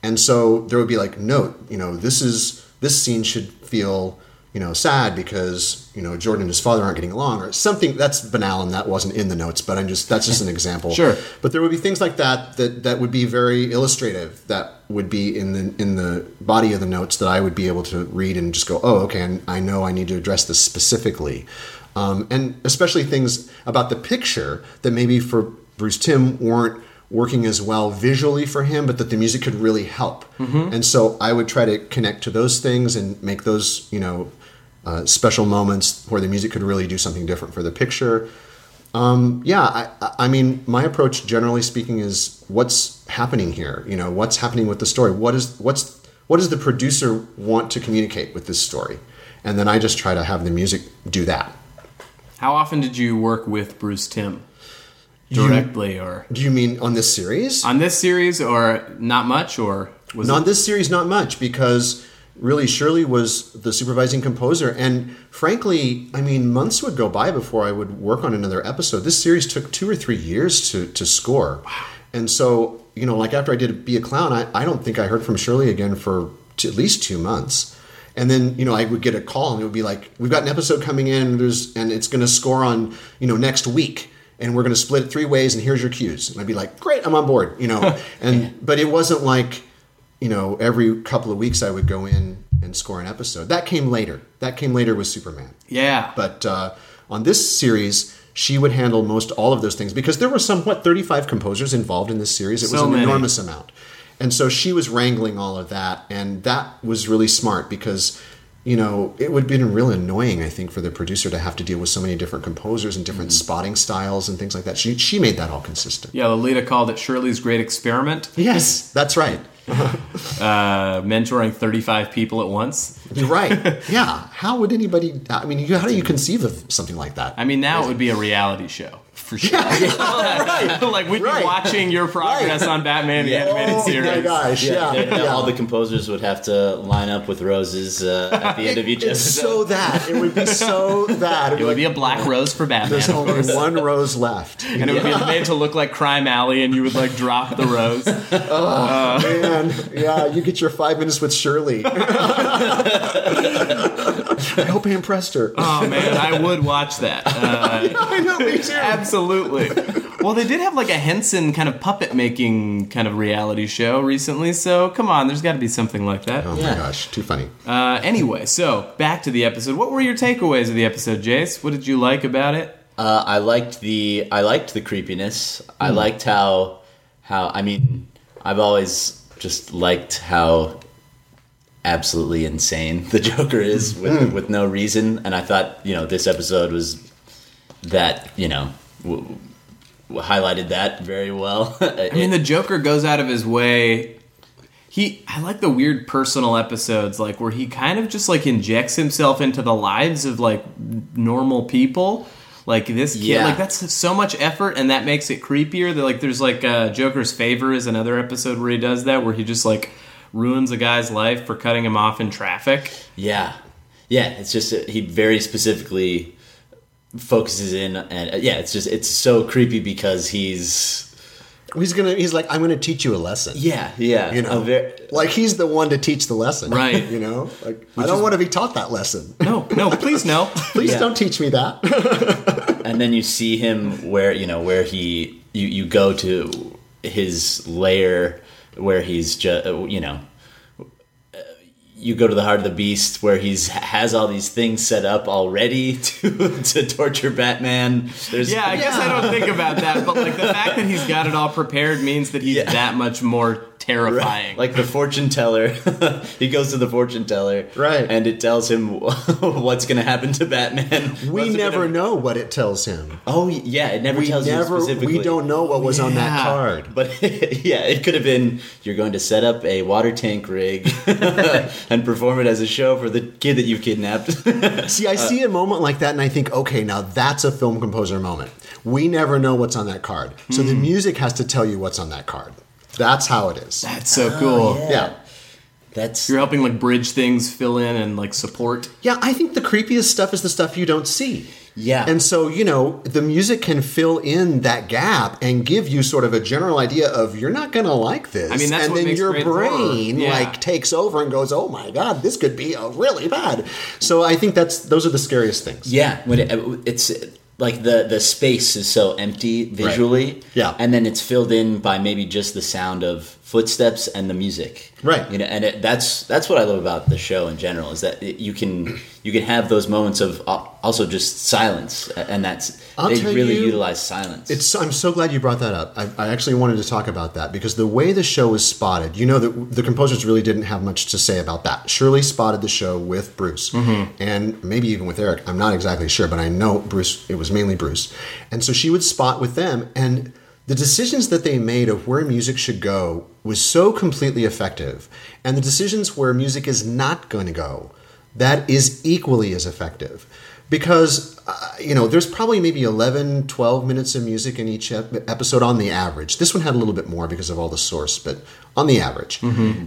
And so there would be like, note, you know, this is this scene should feel, you know, sad because, you know, Jordan and his father aren't getting along or something that's banal and that wasn't in the notes, but I'm just that's just an example. Sure. But there would be things like that that that would be very illustrative that would be in the in the body of the notes that I would be able to read and just go, oh, okay, and I know I need to address this specifically. Um, and especially things about the picture that maybe for Bruce Timm weren't working as well visually for him, but that the music could really help. And so I would try to connect to those things and make those, you know, uh, special moments where the music could really do something different for the picture. Um, yeah, I, I- I mean, my approach, generally speaking, is what's happening here. You know, what's happening with the story. What is what's what does the producer want to communicate with this story? And then I just try to have the music do that. How often did you work with Bruce Timm? Directly or Do you mean on this series? on this series or not much or was on this series, not much because really Shirley was the supervising composer, and frankly, I mean, months would go by before I would work on another episode. This series took two or three years to to score, and so you know, like after I did Be a Clown, I, I don't think I heard from Shirley again for t- at least two months. And then you know I would get a call and it would be like we've got an episode coming in and there's and it's going to score on you know next week and we're going to split it three ways and here's your cues and I'd be like great I'm on board you know and but it wasn't like you know, every couple of weeks I would go in and score an episode. That came later. That came later with Superman. Yeah. But uh, on this series, she would handle most all of those things because there were some what 35 composers involved in this series. It was So an many. enormous amount, and so she was wrangling all of that, and that was really smart because. You know, it would have been real annoying, I think, for the producer to have to deal with so many different composers and different Mm-hmm. spotting styles and things like that. She she made that all consistent. yeah, Lolita called it Shirley's Great Experiment, Yes, that's right. uh, mentoring 35 people at once. You're right. yeah. How would anybody? I mean, how do you conceive of something like that? I mean, now it would be a reality show for sure. like we'd Right. be watching your progress on Batman the Animated oh Series. my gosh! Yeah, Then yeah. all the composers would have to line up with roses uh, at the end of each It's episode. so that it would be so that It would be a black rose for Batman, There's only one rose left. and it would be made to look like Crime Alley, and you would like drop the rose. Oh man, yeah, you get your five minutes with Shirley. I hope I impressed her. Oh man, I would watch that. Uh, I know, me too. absolutely. Well, they did have like a Henson kind of puppet making kind of reality show recently, so come on, there's got to be something like that. Oh my gosh, too funny. Uh, anyway, so back to the episode. What were your takeaways of the episode, Jace? What did you like about it? Uh, I liked the I liked the creepiness. I liked how how I mean I've always just liked how absolutely insane the Joker is with with no reason, and I thought you know this episode was that you know w- w- highlighted that very well. I mean, the Joker goes out of his way. He, I like the weird personal episodes, like where he kind of just like injects himself into the lives of like normal people. Like this kid, Yeah. like that's so much effort, and that makes it creepier. That like there's like uh, Joker's favor is another episode where he does that, where he just like ruins a guy's life for cutting him off in traffic. Yeah, yeah. It's just uh, he very specifically focuses in, and uh, yeah, it's just it's so creepy because he's He's gonna. He's like, I'm gonna teach you a lesson. yeah, yeah, You know, a ver- like he's the one to teach the lesson, Right. You know, like I don't want to be taught that lesson. No, no, please no. Please Yeah. don't teach me that. and then you see him where you know where he you you go to his lair where he's just you know uh, you go to the heart of the beast where he's has all these things set up already to to torture Batman. There's Yeah, I guess I don't think about that, but like the fact that he's got it all prepared means that he's Yeah. that much more terrifying. Like the fortune teller, he goes to the fortune teller, Right. and it tells him what's going to happen to Batman. We What's never gonna- know what it tells him. Oh yeah, it never We tells never. you specifically. We don't know what was on that card. But yeah, it could have been you're going to set up a water tank rig and perform it as a show for the kid that you've kidnapped. See, I uh, see a moment like that, and I think, okay, now that's a film composer moment. We never know what's on that card, so the hmm. music has to tell you what's on that card. That's how it is. That's so cool. Oh, yeah. That's You're helping like bridge things, fill in, and like support. Yeah, I think the creepiest stuff is the stuff you don't see. Yeah. And so, you know, the music can fill in that gap and give you sort of a general idea of you're not going to like this. I mean, that's and what then makes your brain Yeah. like takes over and goes, "Oh my god, this could be a really bad." So, I think that's those are the scariest things. yeah. When it, it's like the the space is so empty visually. Yeah. And then it's filled in by maybe just the sound of footsteps and the music. Right. You know, and it, that's that's what I love about the show in general is that it, you can you can have those moments of al- also just silence, and that's I'll they really you, utilize silence. It's. I'm so glad you brought that up. I, I actually wanted to talk about that because the way the show was spotted, you know, the, the composers really didn't have much to say about that. Shirley spotted the show with Bruce, mm-hmm. and maybe even with Eric. I'm not exactly sure, but I know Bruce. It was mainly Bruce, and so she would spot with them, and the decisions that they made of where music should go was so completely effective, and the decisions where music is not going to go, that is equally as effective. Because uh, you know there's probably maybe 11 12 minutes of music in each ep- episode on the average. This one had a little bit more because of all the source but on the average.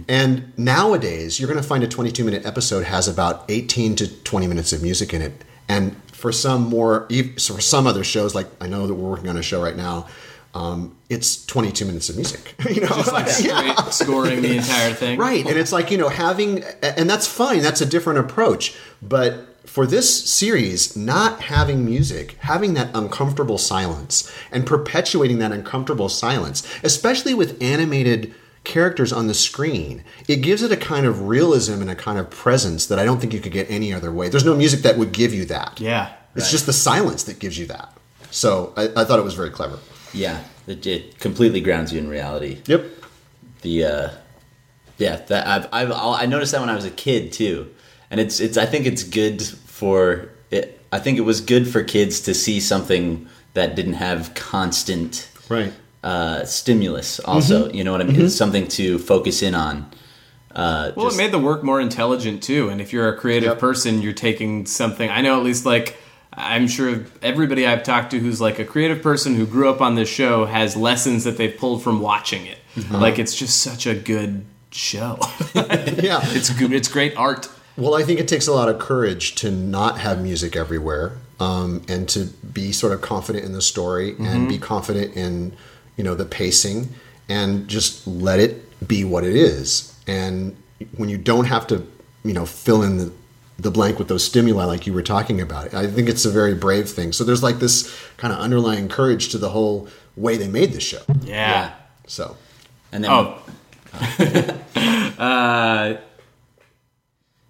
And nowadays you're going to find a 22 minute episode has about 18 to 20 minutes of music in it. And for some more so for some other shows like i know that we're working on a show right now um, it's 22 minutes of music you know Just like straight scoring the entire thing. Right. And it's like, you know, having, and that's fine. That's a different approach. But for this series, not having music, having that uncomfortable silence and perpetuating that uncomfortable silence, especially with animated characters on the screen, it gives it a kind of realism and a kind of presence that I don't think you could get any other way. There's no music that would give you that. Yeah. It's just the silence that gives you that. So I, I thought it was very clever. Yeah, it, it completely grounds you in reality. Yep. the uh yeah that I've, I've i noticed that when i was a kid too and it's it's i think it's good for it i think it was good for kids to see something that didn't have constant Right. uh stimulus also you know what i mean it's something to focus in on uh Well, just- it made the work more intelligent too. And if you're a creative Yep. person, you're taking something. I know at least like I'm sure everybody I've talked to who's like a creative person who grew up on this show has lessons that they've pulled from watching it. Mm-hmm. Like it's just such a good show. Yeah. it's good. It's great art. Well, I think it takes a lot of courage to not have music everywhere, um, and to be sort of confident in the story and be confident in, you know, the pacing, and just let it be what it is. And when you don't have to, you know, fill in the the blank with those stimuli like you were talking about, I think it's a very brave thing. So there's like this kind of underlying courage to the whole way they made the show. Yeah. So and then Oh. uh,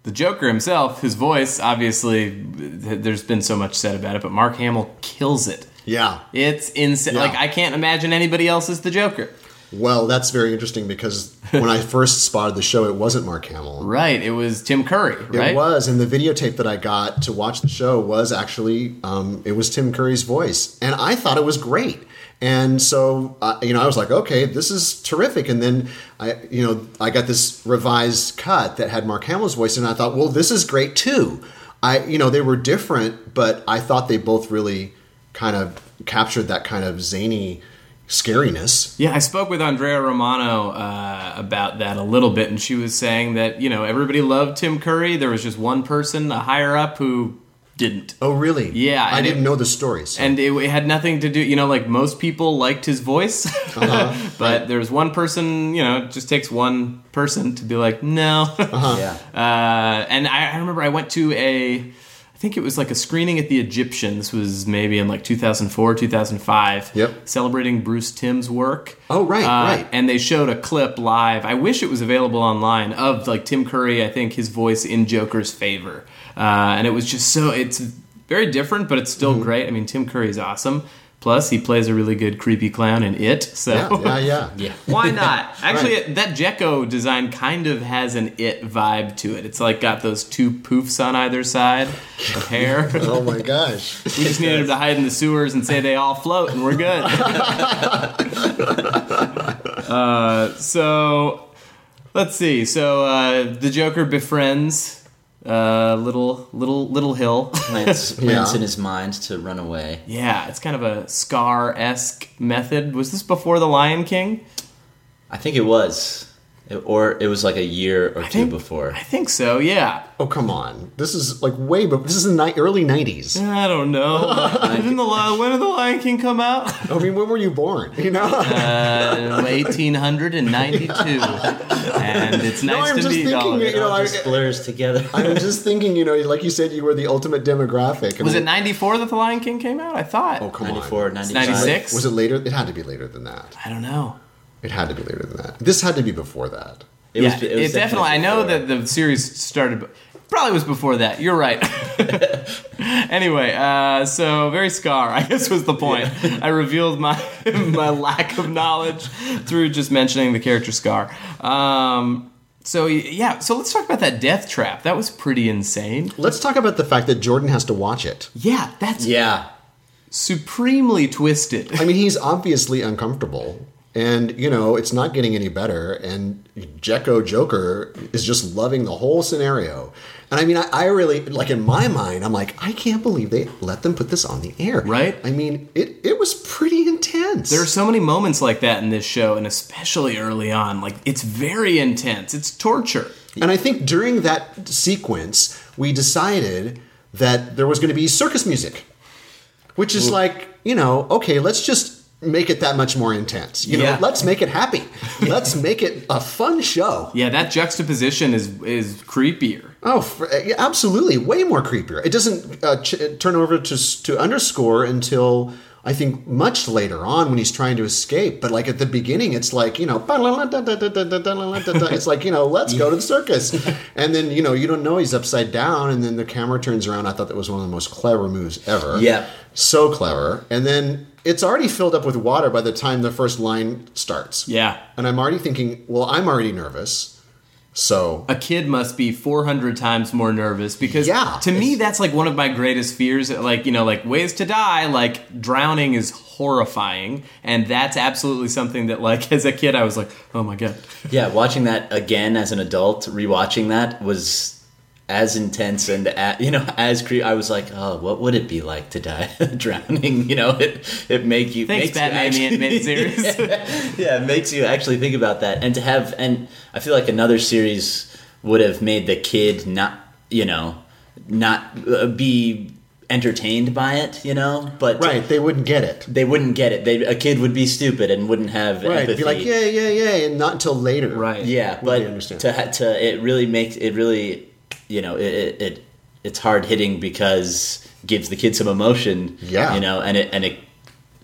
the Joker himself, his voice, obviously, there's been so much said about it, but Mark Hamill kills it. yeah, It's insane. Yeah. Like I can't imagine anybody else as the Joker. Well, that's very interesting because when I first spotted the show, it wasn't Mark Hamill. Right. It was Tim Curry. Right. It was, and the videotape that I got to watch the show was actually um, it was Tim Curry's voice, and I thought it was great. And so, uh, you know, I was like, okay, this is terrific. And then I, you know, I got this revised cut that had Mark Hamill's voice, and I thought, well, this is great too. I, you know, they were different, but I thought they both really kind of captured that kind of zany scariness. Yeah, I spoke with Andrea Romano uh, about that a little bit, and she was saying that you know everybody loved Tim Curry. There was just one person, a higher up, who didn't. Oh, really? Yeah, I didn't it- know the stories, so- And it, it had nothing to do, you know, like most people liked his voice, Uh-huh. but there's one person, you know, it just takes one person to be like, no. Uh-huh. yeah Uh, and I, I remember I went to a, think it was like a screening at the Egyptian. This was maybe in like 2004, 2005. Yep. Celebrating Bruce Timm's work. Oh, right, Uh, right. And they showed a clip live. I wish it was available online of like Tim Curry. I think his voice in Joker's favor, uh, and it was just so. It's very different, but it's still Mm-hmm. great. I mean, Tim Curry's awesome. Plus, he plays a really good creepy clown in it. So Yeah, yeah, yeah. Yeah. why not? Actually, that Gecko design kind of has an it vibe to it. It's like got those two poofs on either side of hair. Oh my gosh. We just needed him to hide in the sewers and say they all float, and we're good. uh, so let's see. So uh, the Joker befriends uh, little little little Hill. Plants, plants Yeah. in his mind to run away. yeah, it's kind of a Scar esque method. Was this before the Lion King? I think it was, It- or it was like a year or two think- before. I think so. Yeah. Oh come on. This is like way but this is the ni- early 90s. I don't know. Didn't the Li- when did the Lion King come out? I mean, when were you born? You know? Uh, 1892, and it's nice I'm to just meet thinking, all you you. know, I- just blurs together. I'm just thinking, you know, like you said, you were the ultimate demographic. I Was it mean- 94 that the Lion King came out? I thought. Oh, come 94, on. 95. 96? Was it later? It had to be later than that. I don't know. It had to be later than that. This had to be before that. It yeah, was, it, it was definitely. I know that the series started. Probably was before that. You're right. anyway, uh, so very scar. I guess was the point. I revealed my my lack of knowledge through just mentioning the character Scar. Um, so yeah, so let's talk about that death trap. That was pretty insane. Let's talk about the fact that Jordan has to watch it. Yeah, that's Yeah, supremely twisted. I mean, he's obviously uncomfortable. And, you know, it's not getting any better. And Jekko Joker is just loving the whole scenario. And I mean, I, I really, like, in my mind, I'm like, I can't believe they let them put this on the air. Right. I mean, it, it was pretty intense. There are so many moments like that in this show, and especially early on. Like it's very intense. It's torture. And I think during that sequence, we decided that there was going to be circus music, which is like, you know, okay, let's just make it that much more intense. You Yeah. know, let's make it happy. let's make it a fun show. Yeah, that juxtaposition is is creepier. Oh, for, yeah, absolutely, way more creepier. It doesn't uh, ch- turn over to to underscore until I think much later on when he's trying to escape. But like at the beginning, it's like you know, it's like you know, let's go to the circus, and then you know you don't know he's upside down, and then the camera turns around. I thought that was one of the most clever moves ever. Yeah. so clever. And then it's already filled up with water by the time the first line starts. Yeah. and I'm already thinking, well, I'm already nervous. So A kid must be 400 times more nervous because Yeah. to me that's like one of my greatest fears like you know like ways to die like drowning is horrifying and that's absolutely something that like as a kid I was like oh my god. yeah. Watching that again as an adult, rewatching that was as intense and a you know as cre- I was like, oh, what would it be like to die drowning? You know, it it make you Thanks makes Batman the you animated series. yeah, it makes you actually think about that and to have and I feel like another series would have made the kid not you know not uh, be entertained by it, you know, but right, they wouldn't get it. they wouldn't get it. They a kid would be stupid and wouldn't have Right, empathy. be like, yeah, yeah, yeah, and not until later. Right. Yeah, but they understand? to to it really makes it really, you know, it it, it it's hard hitting because gives the kid some emotion. Yeah. you know, and it and it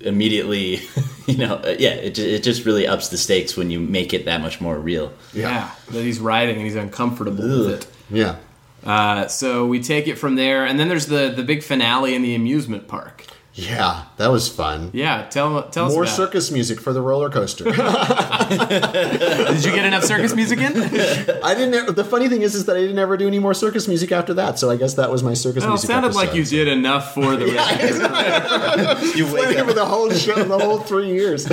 immediately, you know, uh, yeah, it it just really ups the stakes when you make it that much more real. Yeah, that he's riding and he's uncomfortable with it. Yeah. Uh, so we take it from there and then there's the the big finale in the amusement park. Yeah, that was fun. Yeah, tell tell us More about it. circus music for the roller coaster. Did you get enough circus music in? I didn't. ever- The funny thing is, is that I didn't ever do any more circus music after that. So I guess that was my circus Well, it music. sounded like you did enough for the rest of your You wake Played up. for the whole show, the whole three years.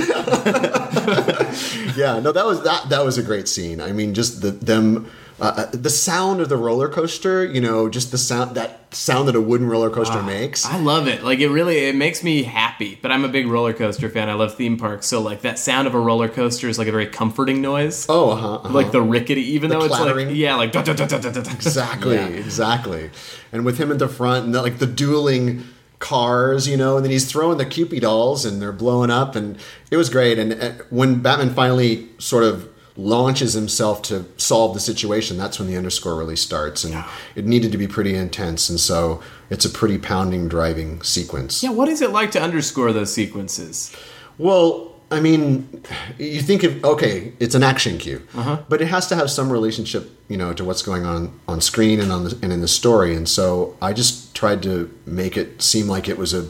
yeah, no, that was that. That was a great scene. I mean, just the them, uh, the sound of the roller coaster. You know, just the sound that sound that a wooden roller coaster makes. I love it. Like it really it makes me happy. But I'm a big roller coaster fan. I love theme parks. So like that sound of a roller coaster is like a very comforting noise. oh, uh-huh, uh-huh. Like the rickety, even The though it's like yeah, like da, da, da, da, da. Exactly, Yeah. exactly. And with him at the front and the, like the dueling cars, you know, and then he's throwing the Kewpie dolls and they're blowing up and it was great. And uh, when Batman finally sort of launches himself to solve the situation, that's when the underscore really starts, and it needed to be pretty intense, and so it's a pretty pounding, driving sequence. Yeah, what is it like to underscore those sequences? Well, I mean, you think of okay, it's an action cue, uh-huh. but it has to have some relationship, you know, to what's going on on screen and on the, and in the story. And so I just tried to make it seem like it was a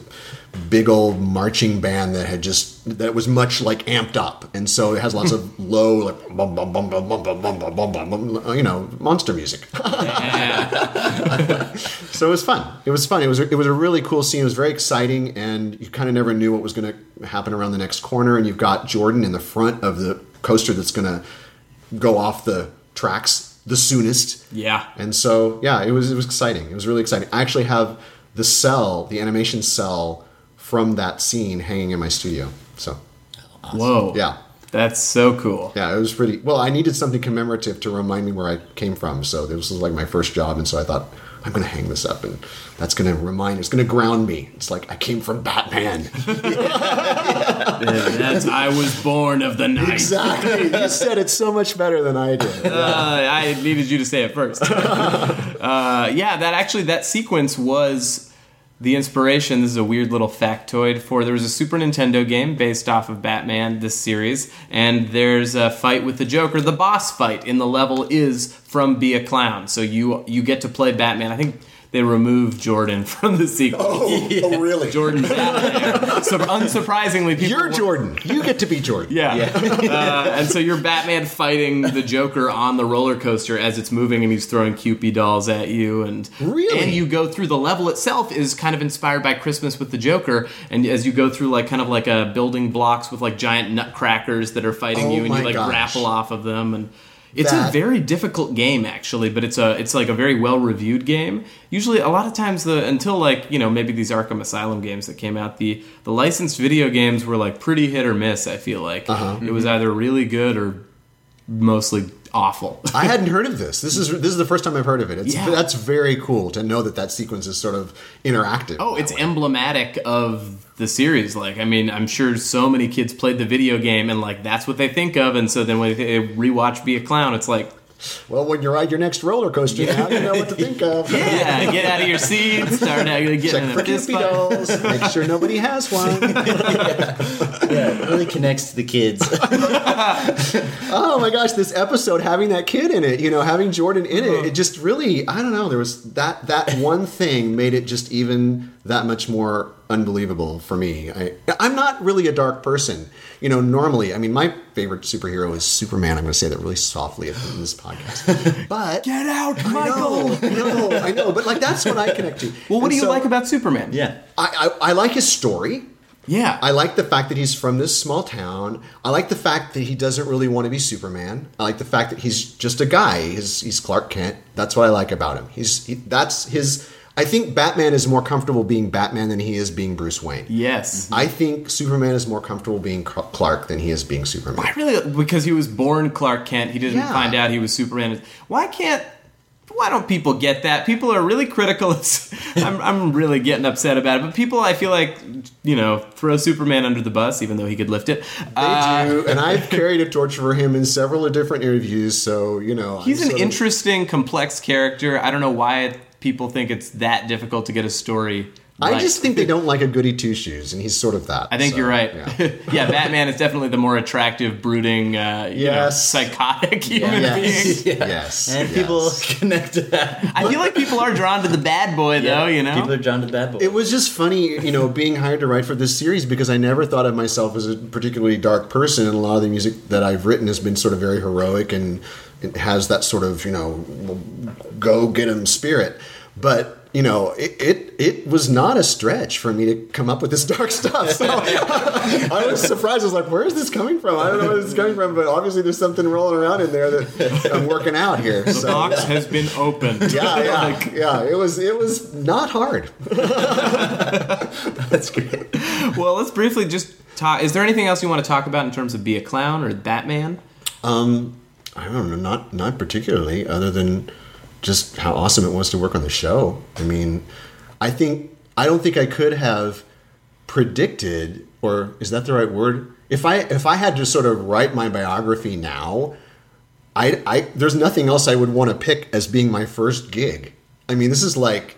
big old marching band that had just that was much like amped up, and so it has lots of low like bum bum bum bum bum bum bum bum bum you know, monster music. so it was fun. It was fun. It was a, it was a really cool scene. It was very exciting, and you kind of never knew what was going to happen around the next corner. And you've got Jordan in the front of the coaster that's going to go off the tracks the soonest. Yeah. And so yeah, it was it was exciting. It was really exciting. I actually have the cell, the animation cell from that scene hanging in my studio. So Whoa. yeah. That's so cool. Yeah, it was pretty. Well, I needed something commemorative to remind me where I came from. So this was like my first job, and so I thought I'm going to hang this up, and that's going to remind. It's going to ground me. It's like I came from Batman. That's I was born of the night. exactly. You said it so much better than I did. Uh, I needed you to say it first. uh, yeah, that actually that sequence was the inspiration. This is a weird little factoid for there was a Super Nintendo game based off of Batman this series, and there's a fight with the Joker. The boss fight in the level is from Be a Clown, so you you get to play Batman. I think. They removed Jordan from the sequel. Oh, oh, really? Jordan. So unsurprisingly, people You're were- Jordan. You get to be Jordan. yeah. uh, and so you're Batman fighting the Joker on the roller coaster as it's moving, and he's throwing Kewpie dolls at you. And Really? and you go through the level itself is kind of inspired by Christmas with the Joker. And as you go through like kind of like a building blocks with like giant nutcrackers that are fighting Oh you, and you like gosh. grapple off of them and. It's a very difficult game actually, but it's a it's like a very well reviewed game. Usually, a lot of times the until like you know maybe these Arkham Asylum games that came out, the the licensed video games were like pretty hit or miss. I feel like Uh-huh. it was either really good or mostly awful. I hadn't heard of this. This is this is the first time I've heard of it. It's, Yeah. That's very cool to know that that sequence is sort of interactive. Oh, it's way. emblematic of the series. Like, I mean, I'm sure so many kids played the video game, and like that's what they think of. And so then when they rewatch Be a Clown, it's like, well, when you ride your next roller coaster, now you know what to think of. yeah, get out of your seat, start uh, getting Check in for fist dolls. Make sure nobody has one. Yeah, it really connects to the kids. Oh my gosh, this episode having that kid in it, you know, having Jordan in it, it just really, I don't know, there was that that one thing made it just even that much more unbelievable for me. I I'm not really a dark person. You know, normally, I mean, my favorite superhero is Superman. I'm going to say that really softly in this podcast. But Get out, I Michael. know, I know, I know, but like that's what I connect to. Well, what And do you so like about Superman? yeah. I, I, I like his story. Yeah. I like the fact that he's from this small town. I like the fact that he doesn't really want to be Superman. I like the fact that he's just a guy. He's, he's Clark Kent. That's what I like about him. He's he, that's his. I think Batman is more comfortable being Batman than he is being Bruce Wayne. yes. I think Superman is more comfortable being Clark than he is being Superman. I really because he was born Clark Kent. He didn't Yeah. find out he was Superman. Why can't? Why don't people get that? People are really critical. I'm, I'm really getting upset about it. But people, I feel like, you know, throw Superman under the bus, even though he could lift it. Uh, They do, and I've carried a torch for him in several of different interviews. So you know, he's I'm an of- interesting, complex character. I don't know why people think it's that difficult to get a story. I just think they don't like a goody two shoes, and he's sort of that. I think so, you're right. yeah. Yeah. Batman is definitely the more attractive, brooding, uh, you know, Yes. psychotic human Yes. being. Yes. And yes. people connect to that. I feel like people are drawn to the bad boy, though. You know, People are drawn to the bad boy. It was just funny, you know, being hired to write for this series because I never thought of myself as a particularly dark person, and a lot of the music that I've written has been sort of very heroic and it has that sort of, you know, go get 'em spirit. But you know, it, it it was not a stretch for me to come up with this dark stuff. So I was surprised. I was like, "Where is this coming from? I don't know where this is coming from, but obviously there's something rolling around in there that I'm working out here." the So, box has been opened. yeah, yeah, Like, yeah. It was it was not hard. That's great. well, let's briefly just talk. Is there anything else you want to talk about in terms of Be a Clown or Batman? Um, I don't know, not not particularly, other than just how awesome it was to work on the show. I mean, I think I don't think I could have predicted, or is that the right word? If I if I had to sort of write my biography now, I, I there's nothing else I would want to pick as being my first gig. I mean, this is like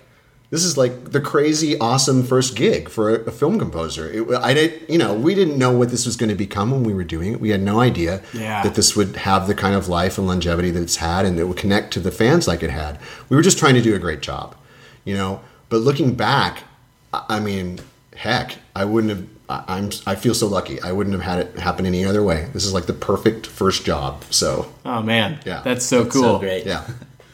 this is like the crazy awesome first gig for a, a film composer. It, I did, you know, we didn't know what this was going to become when we were doing it. We had no idea Yeah. that this would have the kind of life and longevity that it's had, and it would connect to the fans like it had. We were just trying to do a great job, you know. But looking back, I I mean, heck, I wouldn't have. I- I'm. I feel so lucky. I wouldn't have had it happen any other way. This is like the perfect first job. So Oh man, Yeah. that's so It's cool. So great. yeah.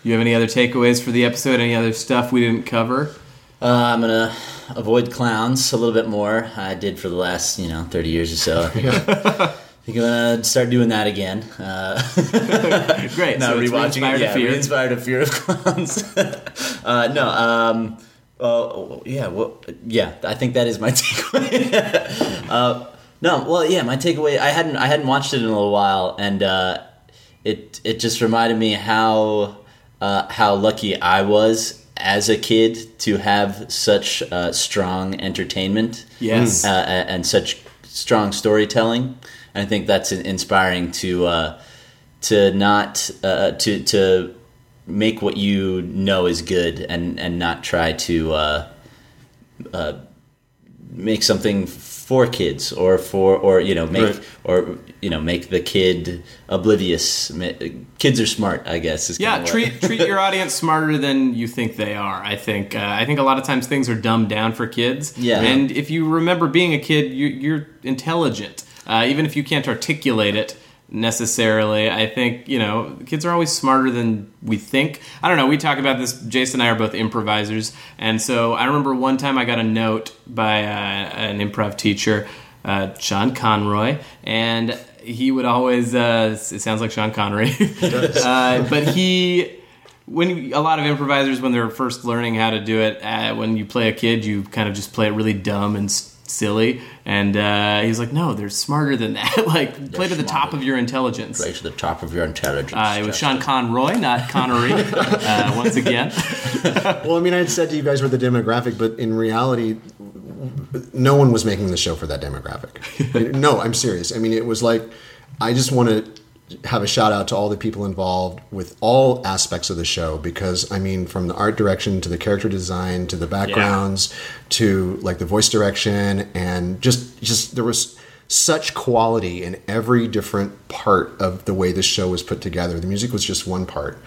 You have any other takeaways for the episode? Any other stuff we didn't cover? Uh, I'm gonna avoid clowns a little bit more. I did for the last, you know, 30 years or so. I think, I'm gonna start doing that again. Uh, Great. no, so rewatching re-inspired it. Yeah, fear. re-inspired a fear of clowns. uh, no, um, uh, yeah, well, yeah. I think that is my takeaway. uh, no, well, yeah, my takeaway. I hadn't, I hadn't watched it in a little while, and uh, it, it just reminded me how, uh, how lucky I was as a kid to have such uh, strong entertainment Yes. uh, and such strong storytelling. I think that's inspiring to uh, to not uh, to to make what you know is good and and not try to uh, uh, make something for kids or for or you know make Right. or you know make the kid oblivious. Kids are smart, I guess. Is Yeah, treat treat your audience smarter than you think they are. I think uh, I think a lot of times things are dumbed down for kids. Yeah. and if you remember being a kid, you, you're intelligent, uh, even if you can't articulate it necessarily. I think you know kids are always smarter than we think. I don't know. We talk about this. Jason and I are both improvisers, and so I remember one time I got a note by uh, an improv teacher, uh, Sean Conroy, and he would always. Uh, it sounds like Sean Connery, uh, but he when a lot of improvisers when they're first learning how to do it uh, when you play a kid you kind of just play it really dumb and silly and uh, he's like no they're smarter than that like play to the top of your intelligence Right to the top of your intelligence. uh, it was Sean Conroy, not Connery. uh, once again, Well, I mean, I had said to you guys were the demographic, but in reality, no one was making the show for that demographic. no, I'm serious. I mean, it was like I just want to have a shout out to all the people involved with all aspects of the show because I mean, from the art direction to the character design to the backgrounds to like the voice direction and just just there was such quality in every different part of the way this show was put together. The music was just one part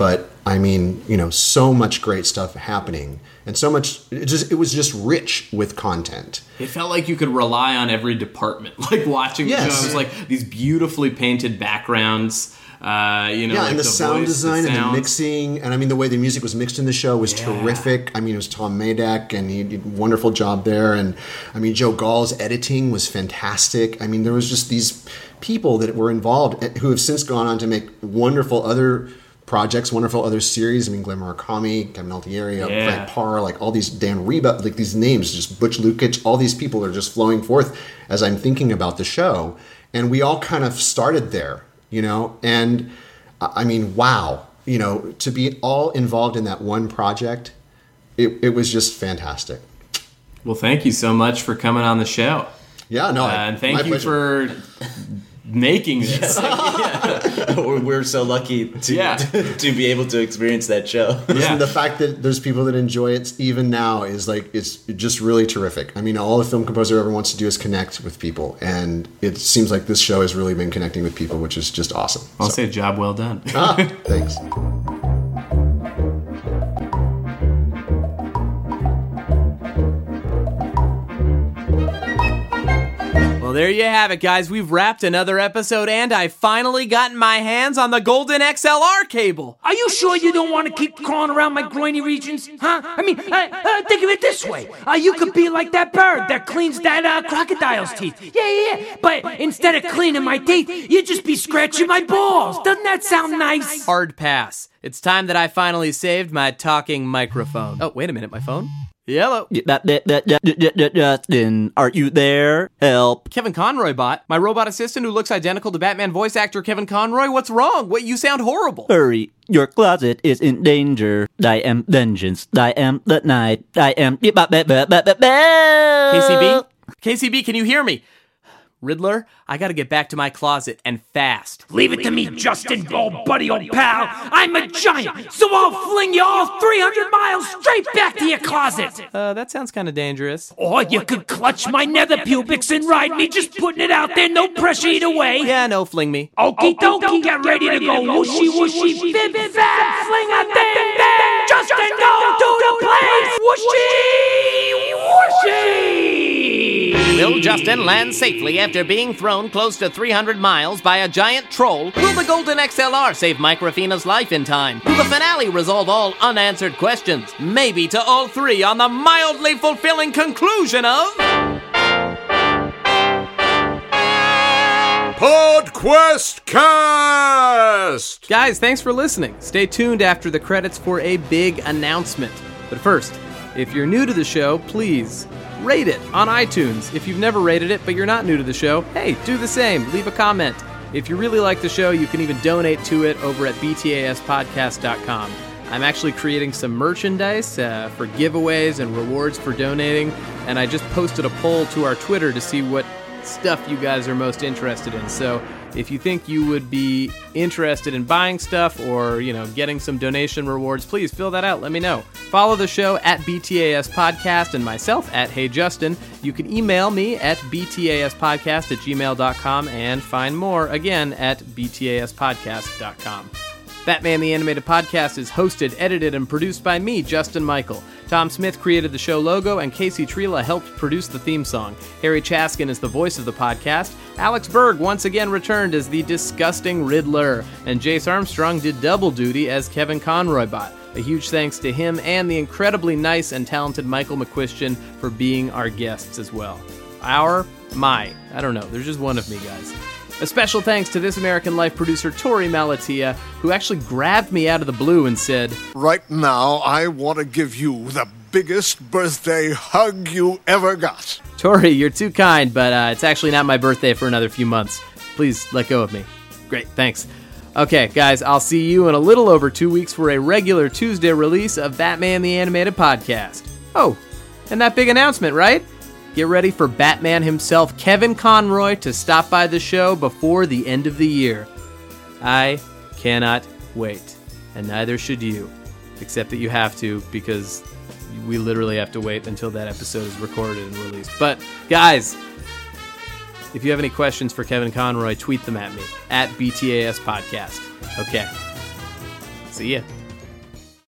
but I mean, you know, so much great stuff happening, and so much. It just it was just rich with content. it felt like you could rely on every department. Like watching the show, it was like these beautifully painted backgrounds. Uh, you know, yeah, like and the, sound voice, design and the mixing, and I mean the way the music was mixed in the show was Yeah. terrific. I mean, it was Tom Maydeck, and he did a wonderful job there. And I mean, Joe Gall's editing was fantastic. I mean, there was just these people that were involved eh, who have since gone on to make wonderful other projects, wonderful other series. I mean, Glenn Murakami, Kevin Altieri, Yeah. Frank Paur, like all these Dan Riba, like these names, just Butch Lukic, all these people are just flowing forth as I'm thinking about the show. And we all kind of started there, you know? And I mean, wow, you know, to be all involved in that one project, it, it was just fantastic. Well, thank you so much for coming on the show, Yeah, no, uh, and thank you pleasure. for making this. we're, we're so lucky to Yeah. to be able to experience that show. Yeah. the fact that there's people that enjoy it even now is like it's just really terrific. I mean, all a film composer ever wants to do is connect with people, and it seems like this show has really been connecting with people, which is just awesome. I'll So- say job well done. ah, thanks. There you have it, guys. We've wrapped another episode, and I finally gotten my hands on the Golden XLR cable. Are you sure you don't want to keep crawling around my groiny regions? Huh? I mean, uh, uh, think of it this way. Uh, you could be like that bird that cleans that uh, crocodile's teeth. Yeah, yeah, yeah. But instead of cleaning my teeth, you'd just be scratching my balls. Doesn't that sound nice? Hard pass. It's time that I finally saved my talking microphone. Oh, wait a minute, my phone? Hello. That, that, that, that, that, that, Justin, are you there? Help. Kevin Conroy bot, my robot assistant who looks identical to Batman voice actor Kevin Conroy. What's wrong? What you sound horrible. Hurry. Your closet is in danger. I am vengeance. I am the night. I am. KCB? KCB, can you hear me? Riddler, I gotta get back to my closet and fast. Leave it to me, Justin, old buddy, old pal. I'm a giant, so I'll fling you all 300 miles straight back to your closet. Uh, that sounds kind of dangerous. Or you could clutch my nether pubics and ride me, just putting it out there, no pressure either way. Yeah, no, fling me. Okie dokie, get ready to go whooshy whooshy, fab, fling a bang. Justin, go to the place, whooshy. Will Justin land safely after being thrown close to 300 miles by a giant troll? Will the Golden XLR save Microfina's life in time? Will the finale resolve all unanswered questions? Maybe to all three on the mildly fulfilling conclusion of. PodQuest Cast! Guys, thanks for listening. Stay tuned after the credits for a big announcement. But first, if you're new to the show, please rate it on iTunes. If you've never rated it but you're not new to the show, hey, do the same. Leave a comment. If you really like the show, you can even donate to it over at btaspodcast.com. I'm actually creating some merchandise uh, for giveaways and rewards for donating, and I just posted a poll to our Twitter to see what stuff you guys are most interested in. So if you think you would be interested in buying stuff or, you know, getting some donation rewards, please fill that out. Let me know. Follow the show at BTAS Podcast and myself at Hey Justin. You can email me at btaspodcast at gmail.com and find more again at btaspodcast.com. Batman the Animated Podcast is hosted, edited, and produced by me, Justin Michael. Tom Smith created the show logo, and Casey Trela helped produce the theme song. Harry Chaskin is the voice of the podcast. Alex Berg once again returned as the disgusting Riddler, and Jace Armstrong did double duty as Kevin Conroy Bot. A huge thanks to him and the incredibly nice and talented Michael McCuistion for being our guests as well. Our, my, I don't know, there's just one of me, guys. A special thanks to This American Life producer Tori Malatia, who actually grabbed me out of the blue and said, Right now, I want to give you the biggest birthday hug you ever got. Tori, you're too kind, but uh, it's actually not my birthday for another few months. Please let go of me. Great, thanks. Okay, guys, I'll see you in a little over two weeks for a regular Tuesday release of Batman the Animated Podcast. Oh, and that big announcement, right? Get ready for Batman himself, Kevin Conroy, to stop by the show before the end of the year. I cannot wait, and neither should you, except that you have to because we literally have to wait until that episode is recorded and released. But, guys, if you have any questions for Kevin Conroy, tweet them at me at BTAS Podcast. Okay. See ya.